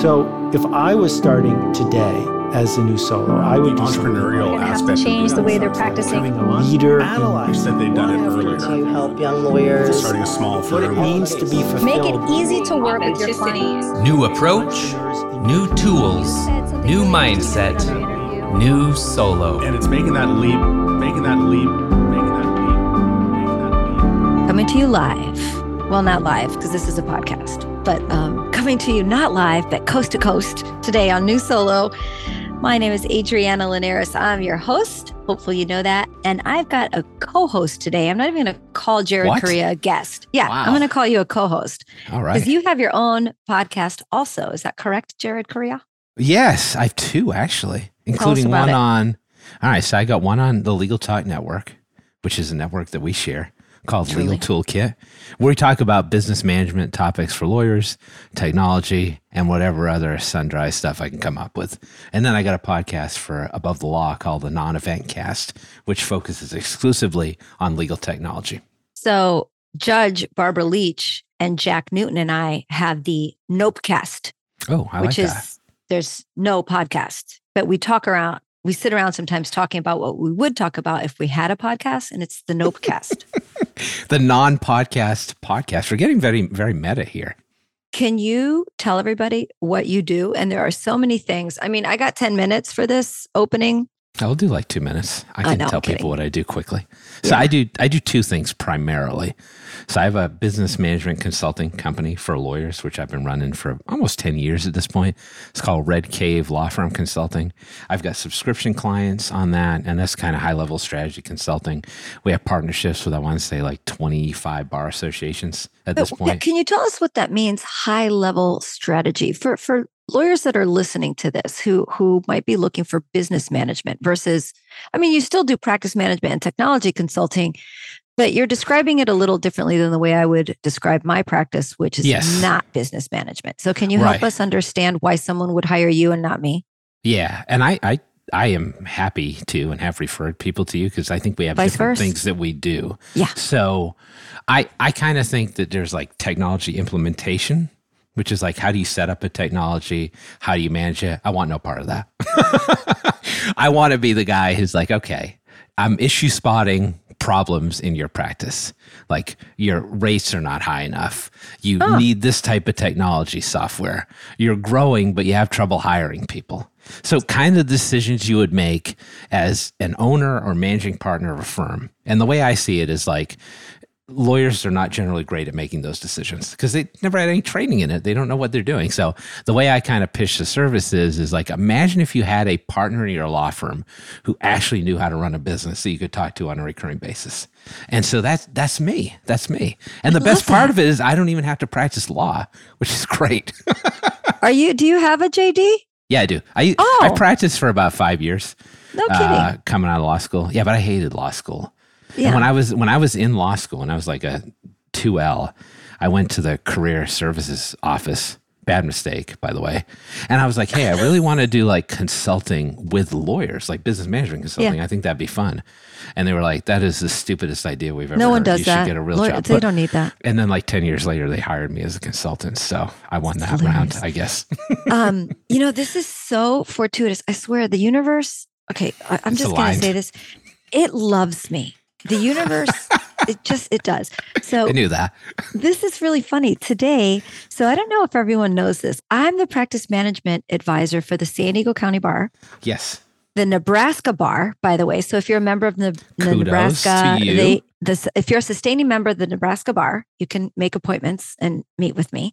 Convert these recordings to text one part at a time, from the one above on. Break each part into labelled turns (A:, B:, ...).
A: So if I was starting today as a new solo, I would
B: the
A: do something
B: entrepreneurial
A: like
B: aspect. of
C: change the way they're
A: having
C: practicing.
A: a leader. in-
B: You said they'd done it earlier.
D: to help young lawyers.
B: Starting a small
A: what it
B: firm.
A: means to be fulfilled.
C: Make it easy to work with your clients.
E: New approach, new tools, new mindset, new solo.
B: And it's making that leap, making that leap, making that leap, making that leap.
C: Coming to you live. Well, not live because this is a podcast, but um, coming to you not live, but coast to coast today on New Solo. My name is Adriana Linares. I'm your host. Hopefully, you know that. And I've got a co host today. I'm not even going to call Jared
E: What?
C: Correia a guest. Yeah,
E: Wow.
C: I'm going to call you a co host
E: All right.
C: because you have your own podcast also. Is that correct, Jared Correia?
E: yes, I have two actually, including one
C: it.
E: on. All right, so I got one on the Legal Talk Network, which is a network that we share called
C: Truly.
E: Legal Toolkit, where we talk about business management topics for lawyers, technology, and whatever other sundry stuff I can come up with. And then I got a podcast for Above the Law called the Non Event Cast, which focuses exclusively on legal technology.
C: So, Judge Barbara Leach and Jack Newton and I have the Nopecast.
E: Oh, I
C: which
E: like
C: is
E: that.
C: there's no podcast, but we talk around, we sit around sometimes talking about what we would talk about if we had a podcast, and it's the Nopecast.
E: The non podcast podcast. We're getting very, very meta here.
C: Can you tell everybody what you do? And there are so many things. I mean, I got 10 minutes for this opening.
E: I'll do like two minutes. I
C: I
E: can
C: know, I'm
E: tell people what I do quickly. So
C: Yeah.
E: I do I do two things primarily. So I have a business management consulting company for lawyers, which I've been running for almost 10 years at this point. It's called Red Cave Law Firm Consulting. I've got subscription clients on that, and that's kind of high level strategy consulting. We have partnerships with I want to say like 25 bar associations at this point.
C: Can you tell us what that means? High level strategy for for lawyers that are listening to this who who might be looking for business management versus I mean, you still do practice management and technology consulting, but you're describing it a little differently than the way I would describe my practice, which is
E: Yes.
C: not business management. So can you help
E: Right.
C: us understand why someone would hire you and not me?
E: Yeah, and I I I am happy to and have referred people to you because I think we have
C: Vice
E: different
C: versa.
E: things that we do.
C: Yeah.
E: So I I kind of think that there's like technology implementation, which is like how do you set up a technology? How do you manage it? I want no part of that. I want to be the guy who's like, okay, I'm issue spotting problems in your practice. Like your rates are not high enough. You need this type of technology software. You're growing, but you have trouble hiring people. So, kind of decisions you would make as an owner or managing partner of a firm. And the way I see it is like, lawyers are not generally great at making those decisions because they never had any training in it. They don't know what they're doing. So the way I kind of pitch the service is, is like imagine if you had a partner in your law firm who actually knew how to run a business that you could talk to on a recurring basis. And so that's that's me. That's me. And the best part of it is I don't even have to practice law, which is great.
C: Are you do you have a JD?
E: yeah, I do. I
C: Oh.
E: I practiced for about five years.
C: No kidding.
E: Uh, coming out of law school. Yeah, but I hated law school.
C: Yeah.
E: And when I was when I was in law school and I was like a 2L, I went to the career services office. Bad mistake, by the way. And I was like, hey, I really want to do like consulting with lawyers, like business management consulting.
C: Yeah.
E: I think that'd be fun. And they were like, that is the stupidest idea we've ever
C: no one
E: heard.
C: does
E: you
C: that.
E: should get a real
C: Lawyer-
E: job.
C: They
E: But-
C: don't need that.
E: and then like 10 years later, they hired me as a consultant. So I won that round,
C: hilarious.
E: I guess.
C: um, you know, this is so fortuitous. I swear, the universe. Okay, I, I'm
E: It's
C: just going to say this. It loves me. The universe. it just it does. So
E: I knew that.
C: this is really funny today. So I don't know if everyone knows this. I'm the practice management advisor for the San Diego County Bar,
E: Yes.
C: the Nebraska Bar, by the way. So if you're a member of the, the Nebraska,
E: you.
C: they this if you're a sustaining member of the Nebraska Bar, you can make appointments and meet with me.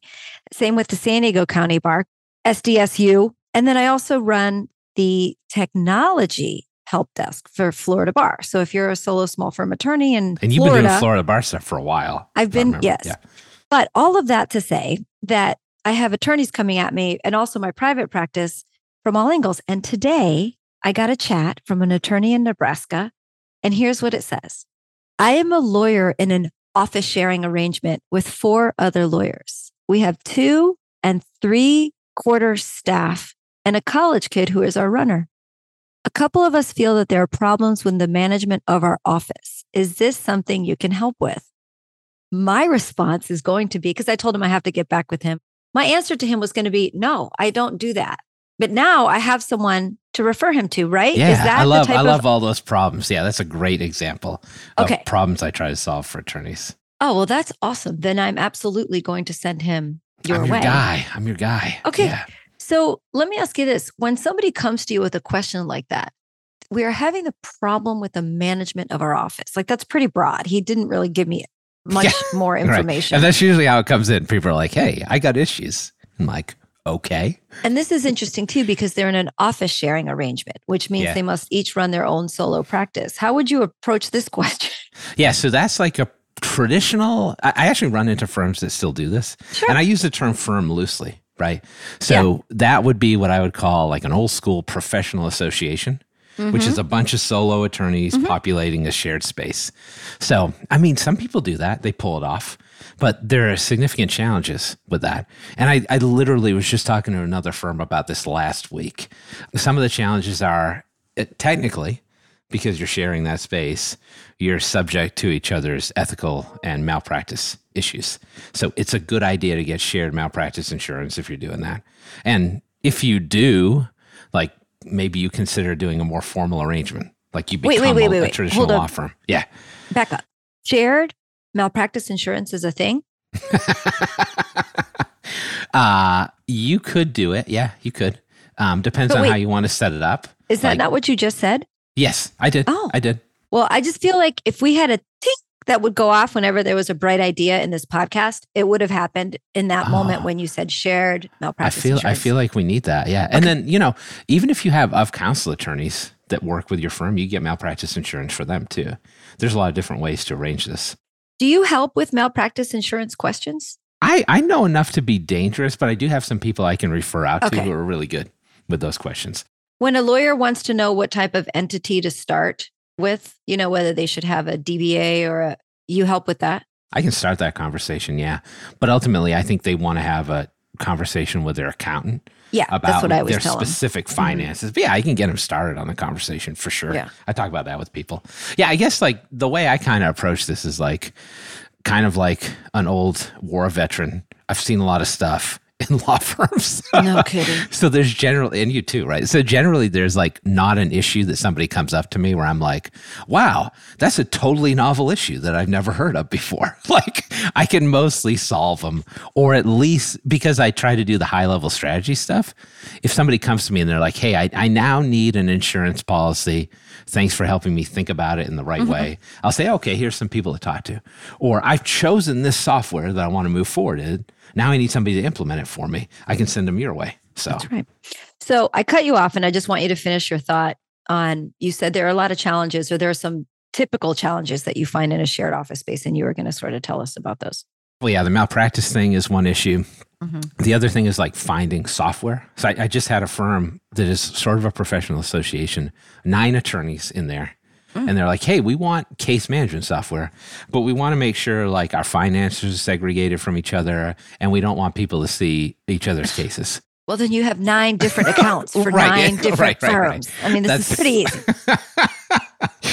C: Same with the San Diego County Bar, SDSU, and then I also run the technology help desk for Florida Bar. So if you're a solo small firm attorney in
E: And you've
C: Florida,
E: been doing Florida bar stuff for a while.
C: I've been yes.
E: Yeah.
C: But all of that to say that I have attorneys coming at me and also my private practice from all angles. And today I got a chat from an attorney in Nebraska. And here's what it says I am a lawyer in an office sharing arrangement with four other lawyers. We have two and three quarter staff and a college kid who is our runner. A couple of us feel that there are problems with the management of our office. Is this something you can help with? My response is going to be because I told him I have to get back with him. my answer to him was going to be, no, I don't do that. But now I have someone to refer him to, right?
E: Yeah,
C: Is that
E: I
C: the
E: love I
C: of-
E: love all those problems. Yeah, that's a great example of
C: Okay.
E: problems I try to solve for attorneys.
C: Oh, well, that's awesome. Then I'm absolutely going to send him your
E: I'm your
C: way.
E: guy. I'm your guy.
C: Okay.
E: Yeah.
C: So let me ask you this when somebody comes to you with a question like that, we are having the problem with the management of our office. Like that's pretty broad. He didn't really give me much
E: Yeah,
C: more
E: Right.
C: information.
E: And that's usually how it comes in. People are like, "Hey, I got issues." I'm like, "Okay."
C: And this is interesting too because they're in an office sharing arrangement, which means
E: Yeah.
C: they must each run their own solo practice. How would you approach this question?
E: Yeah, so that's like a traditional. I I actually run into firms that still do this,
C: Sure.
E: and I use the term firm loosely, right? So that would be what I would call like an old school professional association, which is a bunch of solo attorneys populating a shared space. So, I mean, some people do that; they pull it off. But there are significant challenges with that. And I, I literally was just talking to another firm about this last week. Some of the challenges are uh, technically, because you're sharing that space, you're subject to each other's ethical and malpractice issues. So it's a good idea to get shared malpractice insurance if you're doing that. And if you do, like maybe you consider doing a more formal arrangement, like you become
C: wait, wait,
E: a,
C: wait,
E: a
C: wait.
E: traditional law firm. Yeah.
C: Back up. Shared malpractice insurance is a thing.
E: uh, you could do it. Yeah, you could. Um, depends
C: But
E: on how you want to set it up.
C: Is that
E: Like-
C: not what you just said?
E: Yes, I did.
C: Oh.
E: I did.
C: Well, I just feel like if we had a ting that would go off whenever there was a bright idea in this podcast, it would have happened in that moment
E: Oh.
C: when you said shared malpractice.
E: I feel I feel like we need that. Yeah. And then, you know, even if you have of counsel attorneys that work with your firm, you get malpractice insurance for them too. There's a lot of different ways to arrange this.
C: Do you help with malpractice insurance questions?
E: I, I know enough to be dangerous, but I do have some people I can refer out to who are really good with those questions.
C: When a lawyer wants to know what type of entity to start with, you know, whether they should have a DBA or a, you help with that?
E: I can start that conversation, yeah. But ultimately, I think they want to have a conversation with their accountant
C: Yeah,
E: about
C: that's what I always
E: their
C: tell them.
E: specific mm-hmm. finances. But yeah, I can get them started on the conversation for sure.
C: Yeah.
E: I talk about that with people. Yeah, I guess like the way I kind of approach this is like kind of like an old war veteran. I've seen a lot of stuff in law firms.
C: No kidding.
E: So there's generally, and you too, right? So generally, there's like not an issue that somebody comes up to me where I'm like, wow, that's a totally novel issue that I've never heard of before. like I can mostly solve them, or at least because I try to do the high level strategy stuff. If somebody comes to me and they're like, hey, I, I now need an insurance policy. Thanks for helping me think about it in the right mm-hmm. way. I'll say, okay, here's some people to talk to. Or I've chosen this software that I want to move forward in. Now I need somebody to implement it for me. I can send them your way. So
C: That's right. So I cut you off and I just want you to finish your thought on you said there are a lot of challenges or there are some typical challenges that you find in a shared office space and you were going to sort of tell us about those.
E: Well, yeah, the malpractice thing is one issue.
C: Mhm.
E: The other thing is like finding software. So I, I just had a firm that is sort of a professional association, nine attorneys in there. And they're like, hey, we want case management software, but we want to make sure like our finances are segregated from each other and we don't want people to see each other's cases.
C: Well, then you have nine different accounts for
E: Right,
C: nine
E: yeah,
C: different
E: right, right,
C: firms. I mean, this is pretty easy.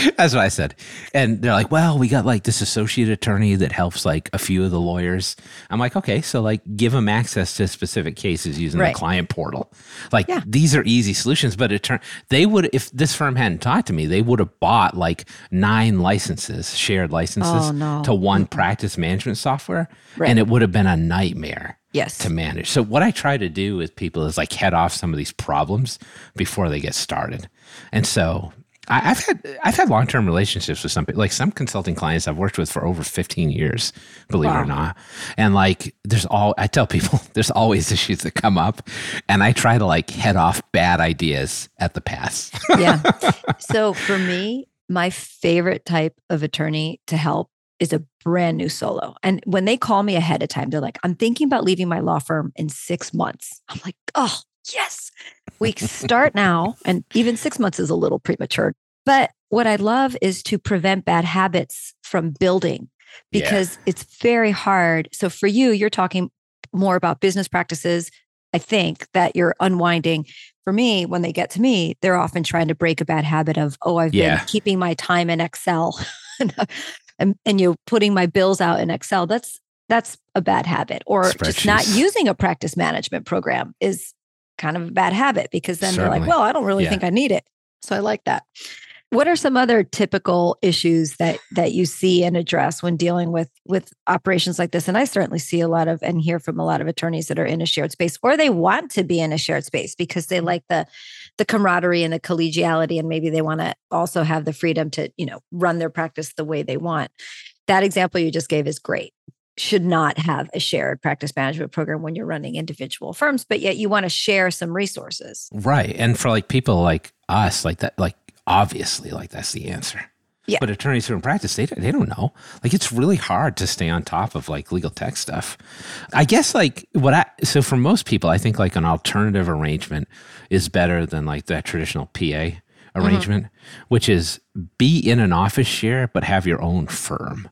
E: That's what I said. And they're like, well, we got like this associate attorney that helps like a few of the lawyers. I'm like, okay, so like give them access to specific cases using
C: Right.
E: the client portal. Like
C: Yeah.
E: these are easy solutions, but it turned, they would if this firm hadn't talked to me, they would have bought like nine licenses, shared licenses
C: Oh, no.
E: to one practice management software,
C: Right.
E: and it would have been a nightmare
C: Yes.
E: to manage. So what I try to do with people is like head off some of these problems before they get started. And so I, I've had I've had long term relationships with some like some consulting clients I've worked with for over 15 years, believe it or not. And like there's all I tell people there's always issues that come up, and I try to like head off bad ideas at the pass.
C: yeah. So for me, my favorite type of attorney to help is a brand new solo. And when they call me ahead of time, they're like, I'm thinking about leaving my law firm in six months. I'm like, oh, yes. We start now. And even six months is a little premature. But what I love is to prevent bad habits from building
E: Yeah.
C: because it's very hard. So for you, you're talking more about business practices, I think, that you're unwinding. For me, when they get to me, they're often trying to break a bad habit of, oh, I've
E: Yeah.
C: been keeping my time in Excel and, and and you're putting my bills out in Excel. That's that's a bad habit. Or just not using a practice management program is kind of a bad habit because then they're like, well, I don't really
E: Yeah.
C: think I need it. So I like that. What are some other typical issues that that you see and address when dealing with with operations like this? And I certainly see a lot of and hear from a lot of attorneys that are in a shared space or they want to be in a shared space because they like the the camaraderie and the collegiality and maybe they want to also have the freedom to, you know, run their practice the way they want. That example you just gave is great. Should not have a shared practice management program when you're running individual firms, but yet you want to share some resources.
E: Right. And for like people like us, like that, like obviously, like that's the answer.
C: Yeah.
E: But attorneys who are in practice, they, they don't know. Like it's really hard to stay on top of like legal tech stuff. I guess like what I, so for most people, I think like an alternative arrangement is better than like that traditional PA mm-hmm. arrangement, which is be in an office share, but have your own firm.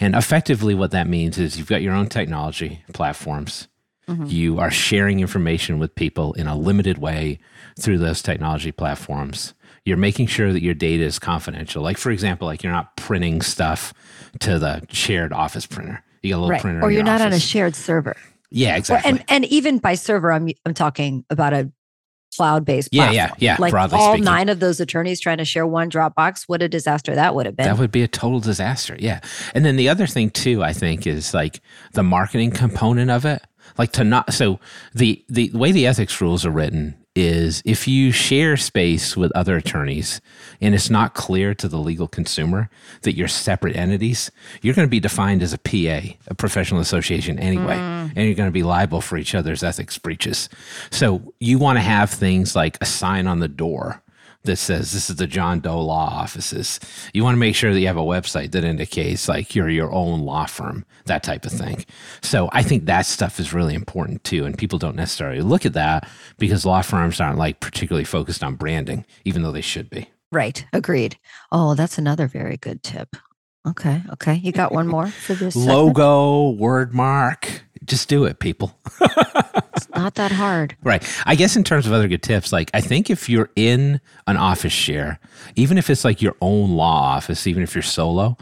E: And effectively, what that means is you've got your own technology platforms. Mm-hmm. You are sharing information with people in a limited way through those technology platforms. You're making sure that your data is confidential. Like, for example, like you're not printing stuff to the shared office printer. You got a little
C: Right.
E: printer.
C: Or you're
E: your
C: not on a shared server.
E: Yeah,
C: Or-
E: exactly.
C: and and even by server, I'm I'm talking about a cloud-based
E: Yeah,
C: platform.
E: yeah, yeah,
C: Like all
E: speaking.
C: nine of those attorneys trying to share one Dropbox. What a disaster that would have been.
E: That would be a total disaster. Yeah. And then the other thing too, I think, is like the marketing component of it. Like to not so the the way the ethics rules are written is if you share space with other attorneys and it's not clear to the legal consumer that you're separate entities, you're going to be defined as a PA, a professional association anyway, mm. and you're going to be liable for each other's ethics breaches. So you want to have things like a sign on the door that says this is the John Doe law offices. You want to make sure that you have a website that indicates like you're your own law firm, that type of thing. So I think that stuff is really important too. And people don't necessarily look at that because law firms aren't like particularly focused on branding, even though they should be.
C: right. Agreed. Oh, that's another very good tip. Okay. Okay. You got one more for this?
E: Logo, word mark, just do it, people.
C: It's not that hard.
E: Right. I guess in terms of other good tips, like I think if you're in an office share, even if it's like your own law office, even if you're solo,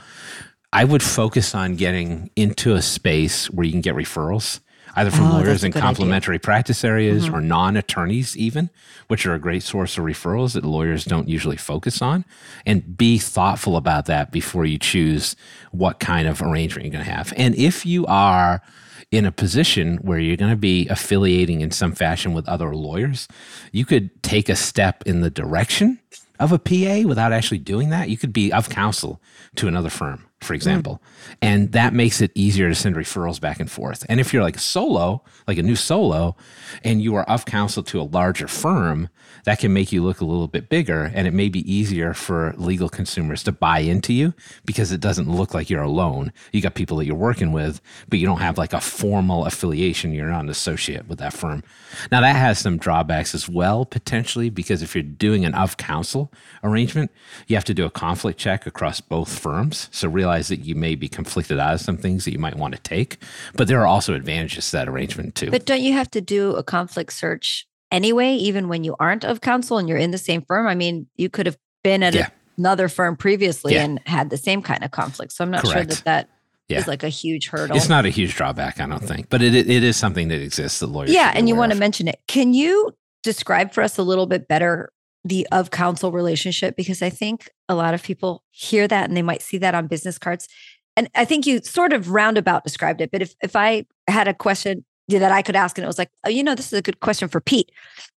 E: I would focus on getting into a space where you can get referrals, either from
C: Oh,
E: lawyers in
C: good idea. Mm-hmm.
E: complementary practice areas or non attorneys, even, which are a great source of referrals that lawyers don't usually focus on. And be thoughtful about that before you choose what kind of arrangement you're going to have. And if you are, in a position where you're going to be affiliating in some fashion with other lawyers, you could take a step in the direction of a PA without actually doing that. You could be of counsel to another firm, for example. And that makes it easier to send referrals back and forth. And if you're like a solo, like a new solo, and you are of counsel to a larger firm, that can make you look a little bit bigger. And it may be easier for legal consumers to buy into you because it doesn't look like you're alone. You got people that you're working with, but you don't have like a formal affiliation. You're not an associate with that firm. Now, that has some drawbacks as well, potentially, because if you're doing an of counsel arrangement, you have to do a conflict check across both firms. So realize that you may be conflicted out of some things that you might want to take. But there are also advantages to that arrangement, too.
C: But don't you have to do a conflict search anyway, even when you aren't of counsel and you're in the same firm? I mean, you could have been at
E: Yeah.
C: another firm previously
E: Yeah.
C: and had the same kind of conflict. So I'm not sure
E: Correct.
C: that that is
E: Yeah.
C: like a huge hurdle.
E: It's not a huge drawback, I don't think, but it, it is something that exists that lawyers.
C: yeah, and you want to mention it. Can you describe for us a little bit better the of counsel relationship? Because I think a lot of people hear that and they might see that on business cards. And I think you sort of roundabout described it. But if if I had a question that I could ask and it was like, oh, you know, this is a good question for Pete.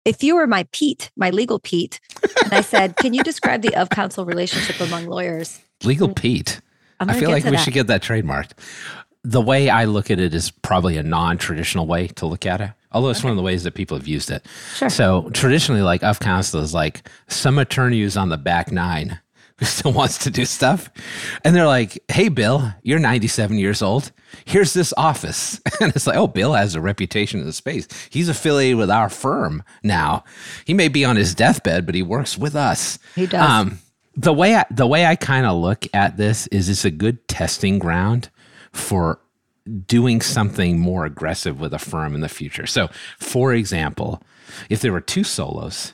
C: If you were my Pete, my legal Pete, and I said, can you describe the of counsel relationship among lawyers?
E: Legal mm. Pete.
C: I'm
E: I feel like we
C: that.
E: should get that trademarked. The way I look at it is probably a non-traditional way to look at it, although it's one of the ways that people have used it.
C: Sure.
E: So traditionally, like of counsel is like some attorney who's on the back nine who still wants to do stuff, and they're like, "Hey, Bill, you're 97 years old. Here's this office," and it's like, "Oh, Bill has a reputation in the space. He's affiliated with our firm now. He may be on his deathbed, but he works with us."
C: He does.
E: Um, the way I, the way I kind of look at this is it's a good testing ground for doing something more aggressive with a firm in the future. So, for example, if there were two solos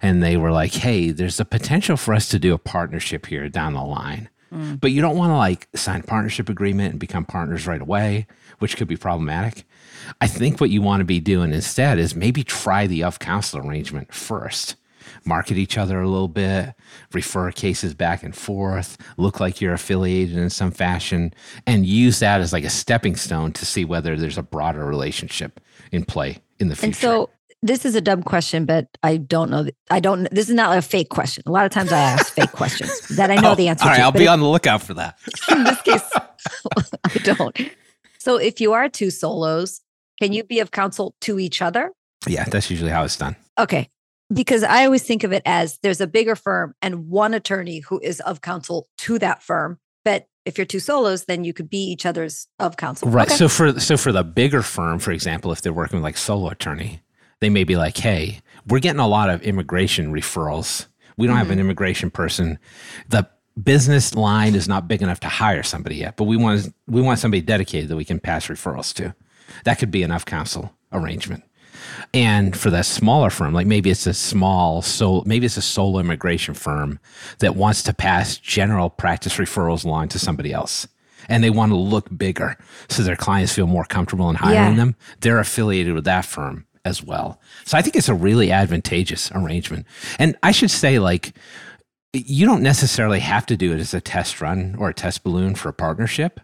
E: and they were like, "Hey, there's a potential for us to do a partnership here down the line."
C: Mm.
E: But you don't want to like sign a partnership agreement and become partners right away, which could be problematic. I think what you want to be doing instead is maybe try the of counsel arrangement first. Market each other a little bit, refer cases back and forth, look like you're affiliated in some fashion, and use that as like a stepping stone to see whether there's a broader relationship in play in the future.
C: And so this is a dumb question, but I don't know. I don't. This is not a fake question. A lot of times I ask fake questions that I know
E: Oh,
C: the answer
E: All right,
C: to.
E: I'll be
C: if-
E: on the lookout for that.
C: in this case, I don't. So if you are two solos, can you be of counsel to each other?
E: Yeah, that's usually how it's done.
C: Okay. Because I always think of it as there's a bigger firm and one attorney who is of counsel to that firm. But if you're two solos, then you could be each other's of counsel.
E: Right.
C: Okay.
E: So for so for the bigger firm, for example, if they're working with like solo attorney, they may be like, "Hey, we're getting a lot of immigration referrals. We don't have
C: Mm-hmm.
E: an immigration person. The business line is not big enough to hire somebody yet, but we want we want somebody dedicated that we can pass referrals to. That could be enough counsel arrangement. And for that smaller firm, like maybe it's a small so maybe it's a solo immigration firm that wants to pass general practice referrals along to somebody else. And they want to look bigger so their clients feel more comfortable in hiring
C: Yeah.
E: them. They're affiliated with that firm as well. So I think it's a really advantageous arrangement. And I should say, like, you don't necessarily have to do it as a test run or a test balloon for a partnership.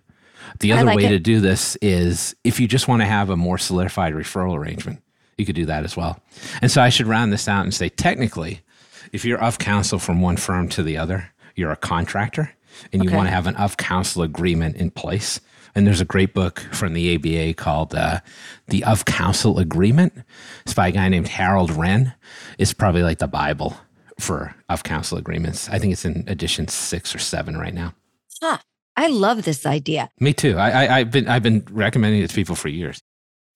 E: The other
C: like
E: way
C: it.
E: to do this is if you just want to have a more solidified referral arrangement, you could do that as well. And so I should round this out and say technically, if you're of counsel from one firm to the other, you're a contractor and you
C: Okay.
E: want to have an of counsel agreement in place. And there's a great book from the ABA called uh, The Of Counsel Agreement. It's by a guy named Harold Wren. It's probably like the Bible for of counsel agreements. I think it's in edition six or seven right now.
C: Huh. I love this idea.
E: Me too. I, I, I've been I've been recommending it to people for years.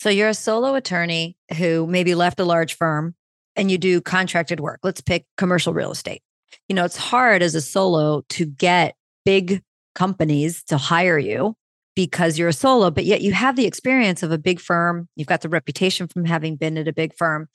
C: So you're a solo attorney who maybe left a large firm and you do contracted work. Let's pick commercial real estate. You know, it's hard as a solo to get big companies to hire you because you're a solo, but yet you have the experience of a big firm. You've got the reputation from having been at a big firm.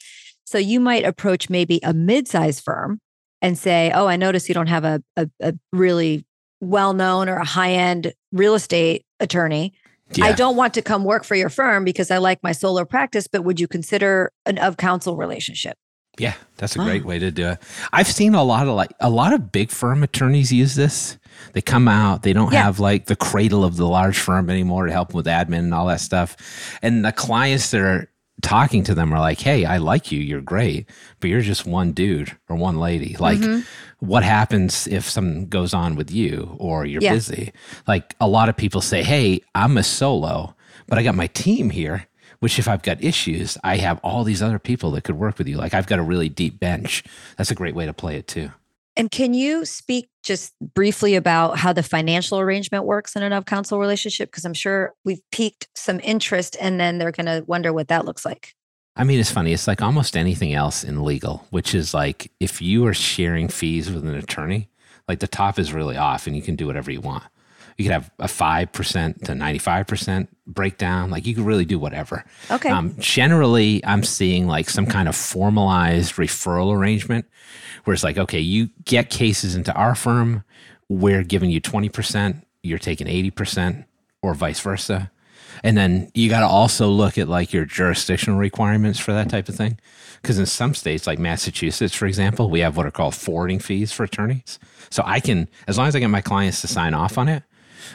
C: So you might approach maybe a mid-sized firm and say, "Oh, I notice you don't have a, a, a really well-known or a high-end real estate attorney. I don't want to come work for your firm because I like my solo practice, but would you consider an of counsel relationship?
E: Yeah, that's a
C: Ah.
E: great way to do it. I've seen a lot of like a lot of big firm attorneys use this. They come out, they don't
C: Yeah.
E: have like the cradle of the large firm anymore to help them with admin and all that stuff. And the clients that are talking to them are like, "Hey, I like you. You're great, but you're just one dude or one lady. Like
C: Mm-hmm.
E: what happens if something goes on with you or you're
C: Yeah.
E: busy?" Like a lot of people say, "Hey, I'm a solo, but I got my team here." Which, if I've got issues, I have all these other people that could work with you. Like I've got a really deep bench. That's a great way to play it too.
C: And can you speak just briefly about how the financial arrangement works in an of counsel relationship? Because I'm sure we've piqued some interest and then they're going to wonder what that looks like.
E: I mean, it's funny. It's like almost anything else in legal, which is like if you are sharing fees with an attorney, like the top is really off and you can do whatever you want. You could have a 5% to 95% breakdown. Like you could really do whatever.
C: Okay.
E: Um, generally, I'm seeing like some kind of formalized referral arrangement where it's like, okay, you get cases into our firm, we're giving you 20%, you're taking 80%, or vice versa. And then you got to also look at like your jurisdictional requirements for that type of thing. Because in some states, like Massachusetts, for example, we have what are called forwarding fees for attorneys. So I can, as long as I get my clients to sign off on it,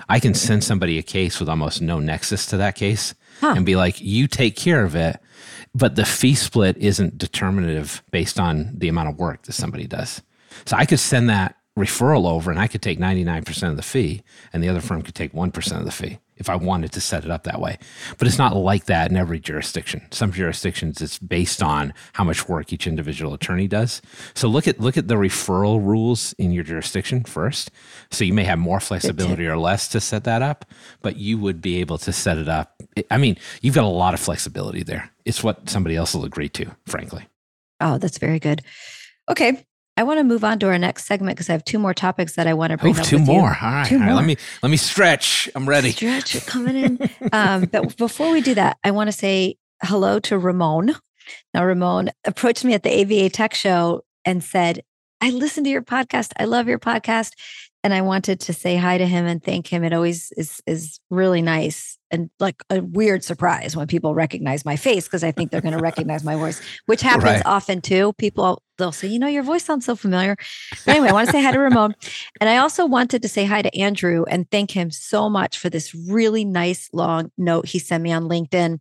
E: I can send somebody a case with almost no nexus to that case
C: Huh.
E: and be like, you take care of it. But the fee split isn't determinative based on the amount of work that somebody does. So I could send that referral over and I could take 99% of the fee and the other firm could take 1% of the fee if I wanted to set it up that way. But it's not like that in every jurisdiction. Some jurisdictions it's based on how much work each individual attorney does. So look at look at the referral rules in your jurisdiction first. So you may have more flexibility or less to set that up, but you would be able to set it up. I mean, you've got a lot of flexibility there. It's what somebody else will agree to, frankly.
C: Oh, that's very good. Okay. I want to move on to our next segment because I have two more topics that I want to bring
E: Oh,
C: up
E: two
C: with you.
E: more. All right.
C: Two
E: all right.
C: more.
E: Let me let me stretch. I'm ready.
C: Stretch coming in. um, but before we do that, I want to say hello to Ramon. Now, Ramon approached me at the ABA Tech Show and said, I listened to your podcast. I love your podcast. And I wanted to say hi to him and thank him. It always is is really nice and like a weird surprise when people recognize my face because I think they're going to recognize my voice, which happens
E: Right.
C: often too. People they'll say, you know, your voice sounds so familiar. But anyway, I want to say hi to Ramon, and I also wanted to say hi to Andrew and thank him so much for this really nice long note he sent me on LinkedIn.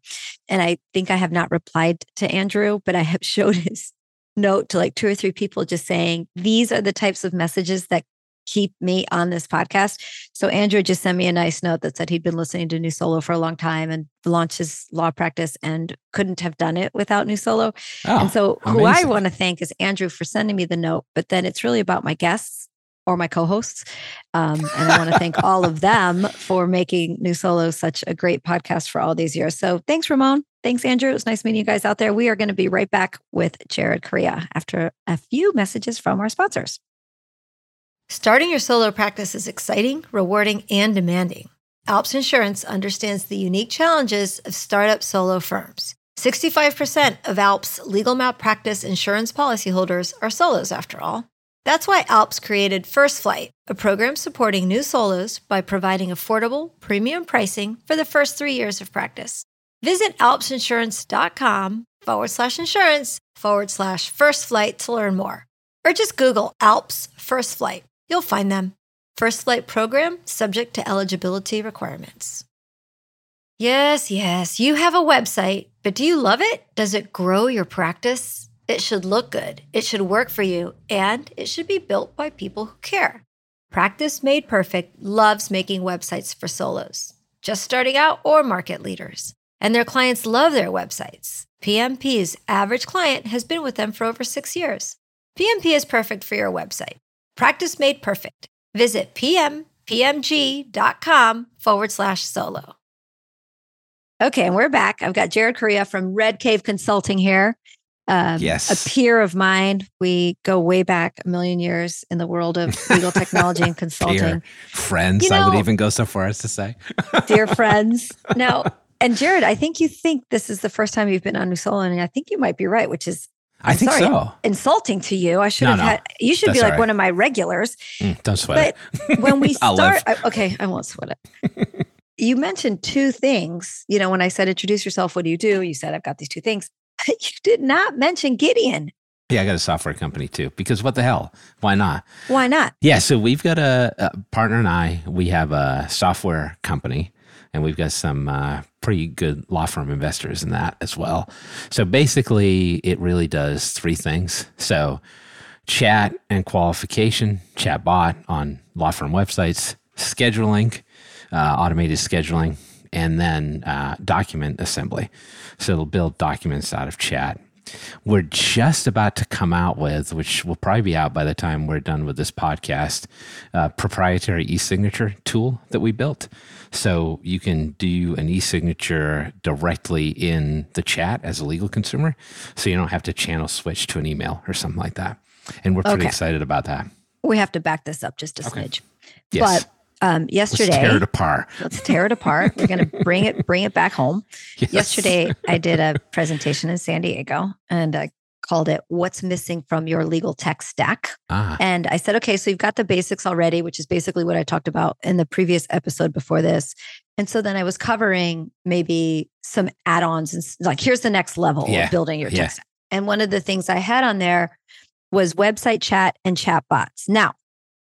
C: And I think I have not replied to Andrew, but I have showed his note to like two or three people just saying these are the types of messages that keep me on this podcast. So Andrew just sent me a nice note that said he'd been listening to New Solo for a long time and launched his law practice and couldn't have done it without New Solo.
E: Oh,
C: and so who I want to thank is Andrew for sending me the note, but then it's really about my guests or my co-hosts. Um, and I want to thank all of them for making New Solo such a great podcast for all these years. So thanks, Ramon. Thanks, Andrew. It was nice meeting you guys out there. We are going to be right back with Jared Correia after a few messages from our sponsors. Starting your solo practice is exciting, rewarding, and demanding. Alps Insurance understands the unique challenges of startup solo firms. 65% of Alps legal malpractice insurance policyholders are solos, after all. That's why Alps created First Flight, a program supporting new solos by providing affordable, premium pricing for the first three years of practice. Visit alpsinsurance.com forward slash insurance forward slash first flight to learn more. Or just Google Alps First Flight. You'll find them. First Flight program subject to eligibility requirements. Yes, yes, you have a website, but do you love it? Does it grow your practice? It should look good, it should work for you, and it should be built by people who care. Practice Made Perfect loves making websites for solos, just starting out or market leaders. And their clients love their websites. PMP's average client has been with them for over six years. PMP is perfect for your website. Practice Made Perfect. Visit pmpmg.com forward slash solo. Okay, and we're back. I've got Jared Correia from Red Cave Consulting here. Um,
E: Yes.
C: A peer of mine. We go way back a million years in the world of legal technology and consulting.
E: Peer, friends,
C: You
E: I would even go so far as to say.
C: Dear friends. Now, and Jared, I think you think this is the first time you've been on New Solo, and I think you might be right, which is
E: I
C: I'm
E: think
C: sorry.
E: so.
C: insulting to you. I should
E: No,
C: have
E: no.
C: had, you should be like
E: right.
C: one of my regulars.
E: Mm, don't sweat
C: it. When we start. I- okay, I won't sweat it. you mentioned two things. You know, when I said introduce yourself, what do you do? You said I've got these two things. you did not mention Gideon.
E: Yeah, I got a software company too. Because what the hell? Why not?
C: Why not?
E: Yeah, so we've got a, a partner and I. We have a software company, and we've got some uh, pretty good law firm investors in that as well. So basically, it really does three things. So chat and qualification, chat bot on law firm websites, scheduling, uh, automated scheduling, and then uh, document assembly. So it'll build documents out of chat. We're just about to come out with, which will probably be out by the time we're done with this podcast, a proprietary e signature tool that we built. So you can do an e signature directly in the chat as a legal consumer. So you don't have to channel switch to an email or something like that. And we're pretty
C: Okay.
E: excited about that.
C: We have to back this up just a
E: Okay.
C: smidge.
E: Yes.
C: But um,
E: Let's
C: yesterday,
E: tear it apart.
C: let's tear it apart. We're going to bring it bring it back home.
E: Yes.
C: Yesterday, I did a presentation in San Diego, and I called it "What's Missing from Your Legal Tech Stack."
E: Ah,
C: And I said, okay, so you've got the basics already, which is basically what I talked about in the previous episode before this. And so then I was covering maybe some add-ons and like here's the next level
E: Yeah,
C: of building your
E: yeah.
C: tech stack. And one of the things I had on there was website chat and chat bots. Now,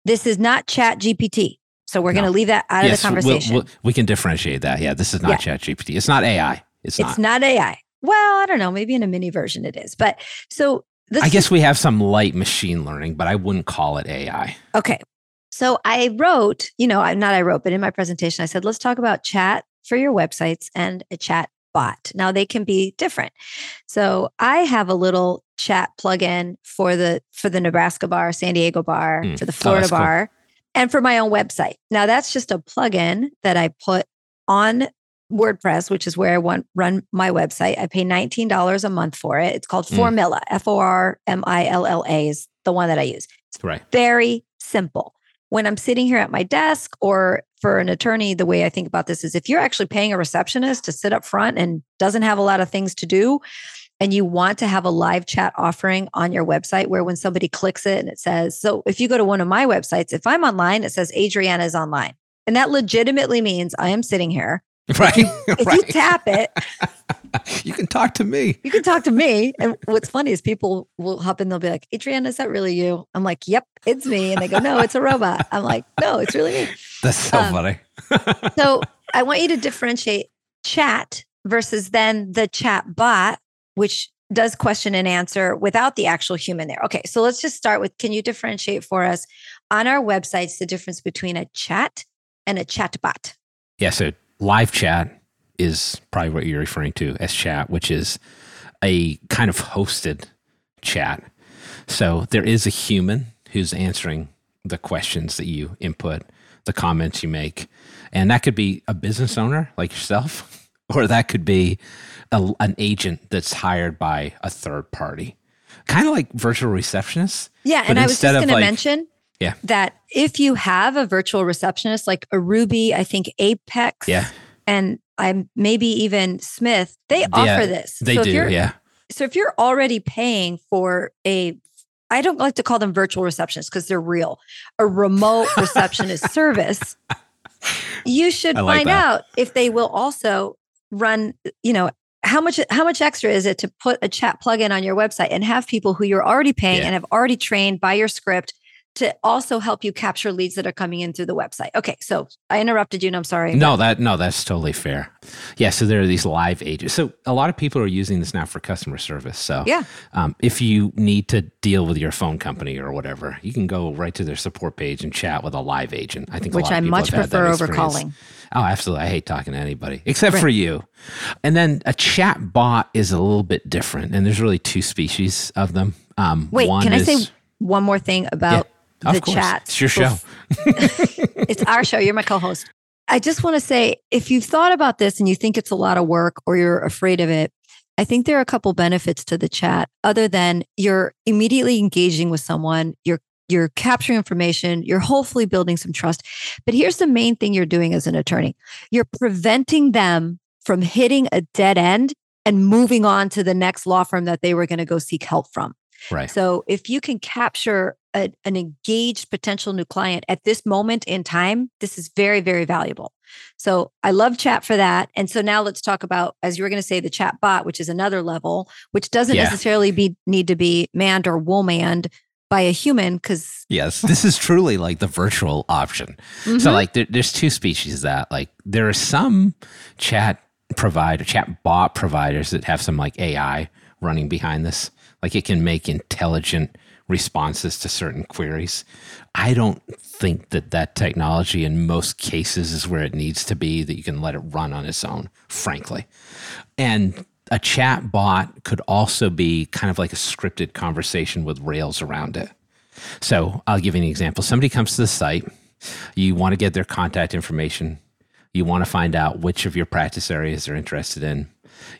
C: this is not chat GPT. So we're
E: No.
C: going to leave that out
E: yes,
C: of the
E: we'll-
C: conversation.
E: we'll- we can differentiate that. Yeah, this is not
C: Yeah.
E: ChatGPT. It's not AI. It's,
C: it's
E: not.
C: not AI. Well, I don't know. Maybe in a mini version it is. But so this
E: I guess we have some light machine learning, but I wouldn't call it AI.
C: Okay. So I wrote, you know, not I wrote, but in my presentation, I said, let's talk about chat for your websites and a chat bot. Now they can be different. So I have a little chat plugin for the for the Nebraska bar, San Diego bar,
E: Hmm.
C: for the
E: Oh,
C: Florida
E: that's cool.
C: And for my own website. Now that's just a plugin that I put on WordPress, which is where I want run my website. I pay $19 a month for it. It's called
E: Mm.
C: Formilla, F O R M I L L A is the one that I use
E: Right.
C: very simple. When I'm sitting here at my desk, or for an attorney, the way I think about this is if you're actually paying a receptionist to sit up front and doesn't have a lot of things to do, and you want to have a live chat offering on your website where when somebody clicks it and it says, so if you go to one of my websites, if I'm online, it says Adriana is online. And that legitimately means I am sitting here.
E: Right.
C: If
E: right.
C: you tap it,
E: you can talk to me.
C: you can talk to me. And what's funny is people will hop in, they'll be like, Adriana, is that really you? I'm like, yep, it's me. And they go, no, it's a robot. I'm like, no, it's really me.
E: That's so
C: Um,
E: funny.
C: So I want you to differentiate chat versus then the chat bot, which does question and answer without the actual human there. Okay, so let's just start with can you differentiate for us on our websites the difference between a chat and a chat bot?
E: Yeah, so live chat is probably what you're referring to as chat, which is a kind of hosted chat. So there is a human who's answering the questions that you input, the comments you make. And that could be a business owner like yourself, or that could be a, an agent that's hired by a third party, kind of like virtual receptionists.
C: Yeah, and I was just going to
E: like-
C: mention
E: Yeah.
C: that if you have a virtual receptionist like a Ruby, I think Apex,
E: Yeah,
C: and I'm maybe even Smith, they offer this.
E: they
C: So if
E: do.
C: you're-
E: Yeah.
C: so if you're already paying for a I don't like to call them virtual receptionists because they're real, a remote receptionist service, you should
E: like
C: find
E: that.
C: out if they will also run, you know, how much how much extra is it to put a chat plugin on your website and have people who you're already paying
E: Yeah.
C: and have already trained by your script to also help you capture leads that are coming in through the website. Okay, so I interrupted you and I'm sorry.
E: No, that no, that's totally fair. Yeah, so there are these live agents. So a lot of people are using this now for customer service. So
C: Yeah.
E: um, if you need to deal with your phone company or whatever, you can go right to their support page and chat with a live agent. I think a
C: which I
E: people
C: much
E: have had that
C: prefer over calling.
E: Oh, absolutely. I hate talking to anybody except
C: Right.
E: for you. And then a chat bot is a little bit different, and there's really two species of them. Um,
C: Wait,
E: one
C: can I say one more thing about
E: Of
C: the
E: course.
C: chat?
E: It's your show.
C: it's our show. You're my co-host. I just want to say, if you've thought about this and you think it's a lot of work or you're afraid of it, I think there are a couple benefits to the chat other than you're immediately engaging with someone, you're you're capturing information, you're hopefully building some trust. But here's the main thing you're doing as an attorney. You're preventing them from hitting a dead end and moving on to the next law firm that they were going to go seek help from.
E: Right.
C: So if you can capture a, an engaged potential new client at this moment in time, this is very, very valuable. So I love chat for that. And so now let's talk about, as you were going to say, the chat bot, which is another level, which doesn't
E: Yeah.
C: necessarily be need to be manned or wool-manned by a human because
E: Yes, this is truly like the virtual option. So mm-hmm. like there, there's two species of that like there are some chat provider, chat bot providers that have some like AI running behind this. Like it can make intelligent responses to certain queries. I don't think that that technology in most cases is where it needs to be that you can let it run on its own, frankly. And a chat bot could also be kind of like a scripted conversation with rails around it. So I'll give you an example. Somebody comes to the site, you want to get their contact information, you want to find out which of your practice areas they're interested in.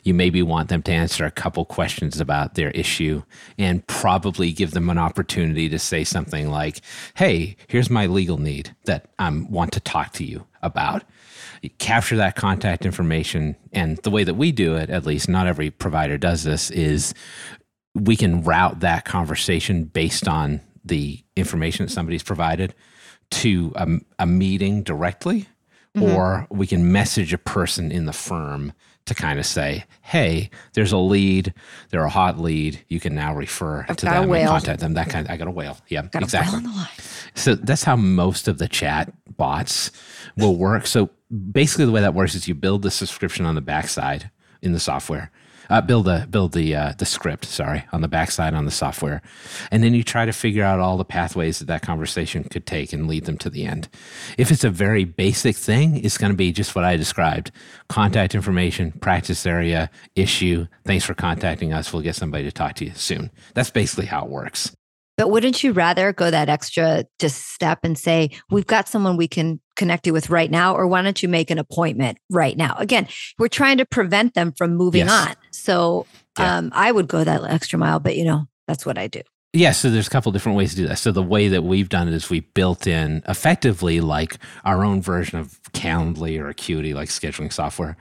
E: You maybe want them to answer a couple questions about their issue and probably give them an opportunity to say something like, Hey, here's my legal need that I want to talk to you about. You capture that contact information. And the way that we do it, at least not every provider does this, is we can route that conversation based on the information that somebody's provided to a, a meeting directly, mm-hmm. or we can message a person in the firm to kind of say, "Hey, there's a lead. They're a hot lead. You can now refer
C: I've
E: to them and contact them." That kind. I got a whale. Yeah,
C: got
E: exactly.
C: a well on the line.
E: So that's how most of the chat bots will work. So basically, the way that works is you build the subscription on the backside in the software. Uh, build the build the uh, the script, sorry, on the backside on the software, and then you try to figure out all the pathways that that conversation could take and lead them to the end. If it's a very basic thing, it's going to be just what I described: contact information, practice area, issue. Thanks for contacting us. We'll get somebody to talk to you soon. That's basically how it works.
C: But wouldn't you rather go that extra just step and say, we've got someone we can connect you with right now? Or why don't you make an appointment right now? Again, we're trying to prevent them from moving
E: Yes.
C: on. So
E: Yeah.
C: um, I would go that extra mile, but you know, that's what I do.
E: Yeah, so there's a couple different ways to do that. So the way that we've done it is we built in effectively like our own version of Calendly or Acuity, like scheduling software.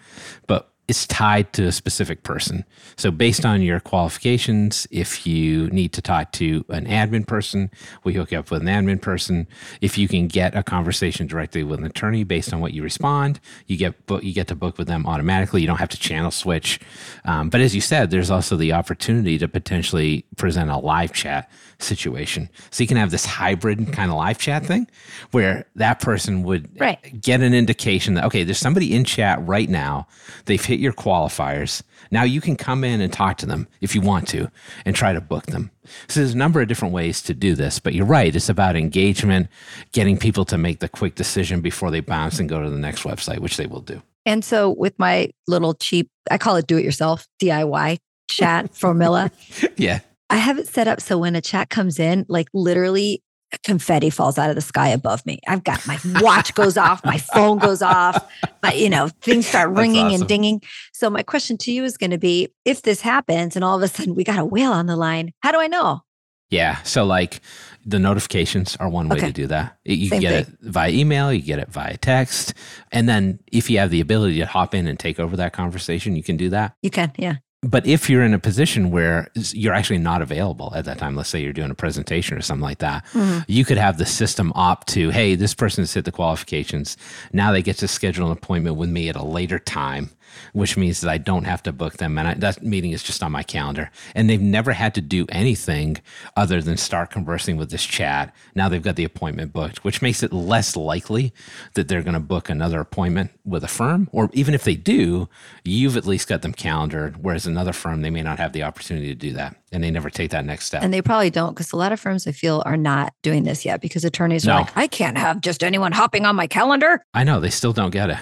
E: But it's tied to a specific person. So, based on your qualifications, if you need to talk to an admin person, we hook you up with an admin person. If you can get a conversation directly with an attorney based on what you respond, you get book, you get to book with them automatically. You don't have to channel switch. Um, but as you said, there's also the opportunity to potentially present a live chat situation. So you can have this hybrid kind of live chat thing where that person would
C: Right.
E: get an indication that, okay, there's somebody in chat right now. They've hit your qualifiers. Now you can come in and talk to them if you want to and try to book them. So there's a number of different ways to do this, but you're right. It's about engagement, getting people to make the quick decision before they bounce and go to the next website, which they will do.
C: And so with my little cheap, I call it do it yourself DIY chat Formilla,
E: Yeah.
C: I have it set up so when a chat comes in, like literally confetti falls out of the sky above me. I've got my watch goes off, my phone goes off, but you know, things start ringing
E: awesome.
C: and dinging. So my question to you is going to be if this happens and all of a sudden we got a whale on the line, how do I know?
E: Yeah. So like the notifications are one way
C: Okay.
E: to do that. You
C: Same
E: get
C: thing.
E: it via email, you get it via text. And then if you have the ability to hop in and take over that conversation, you can do that.
C: You can, yeah.
E: But if you're in a position where you're actually not available at that time, let's say you're doing a presentation or something like that,
C: Mhm.
E: you could have the system opt to, hey, this person's hit the qualifications. Now they get to schedule an appointment with me at a later time, which means that I don't have to book them. And I, that meeting is just on my calendar. And they've never had to do anything other than start conversing with this chat. Now they've got the appointment booked, which makes it less likely that they're going to book another appointment with a firm. Or even if they do, you've at least got them calendared. Whereas another firm, they may not have the opportunity to do that. And they never take that next step.
C: And they probably don't because a lot of firms I feel are not doing this yet because attorneys are like, I can't have just anyone hopping on my calendar.
E: I know they still don't get it.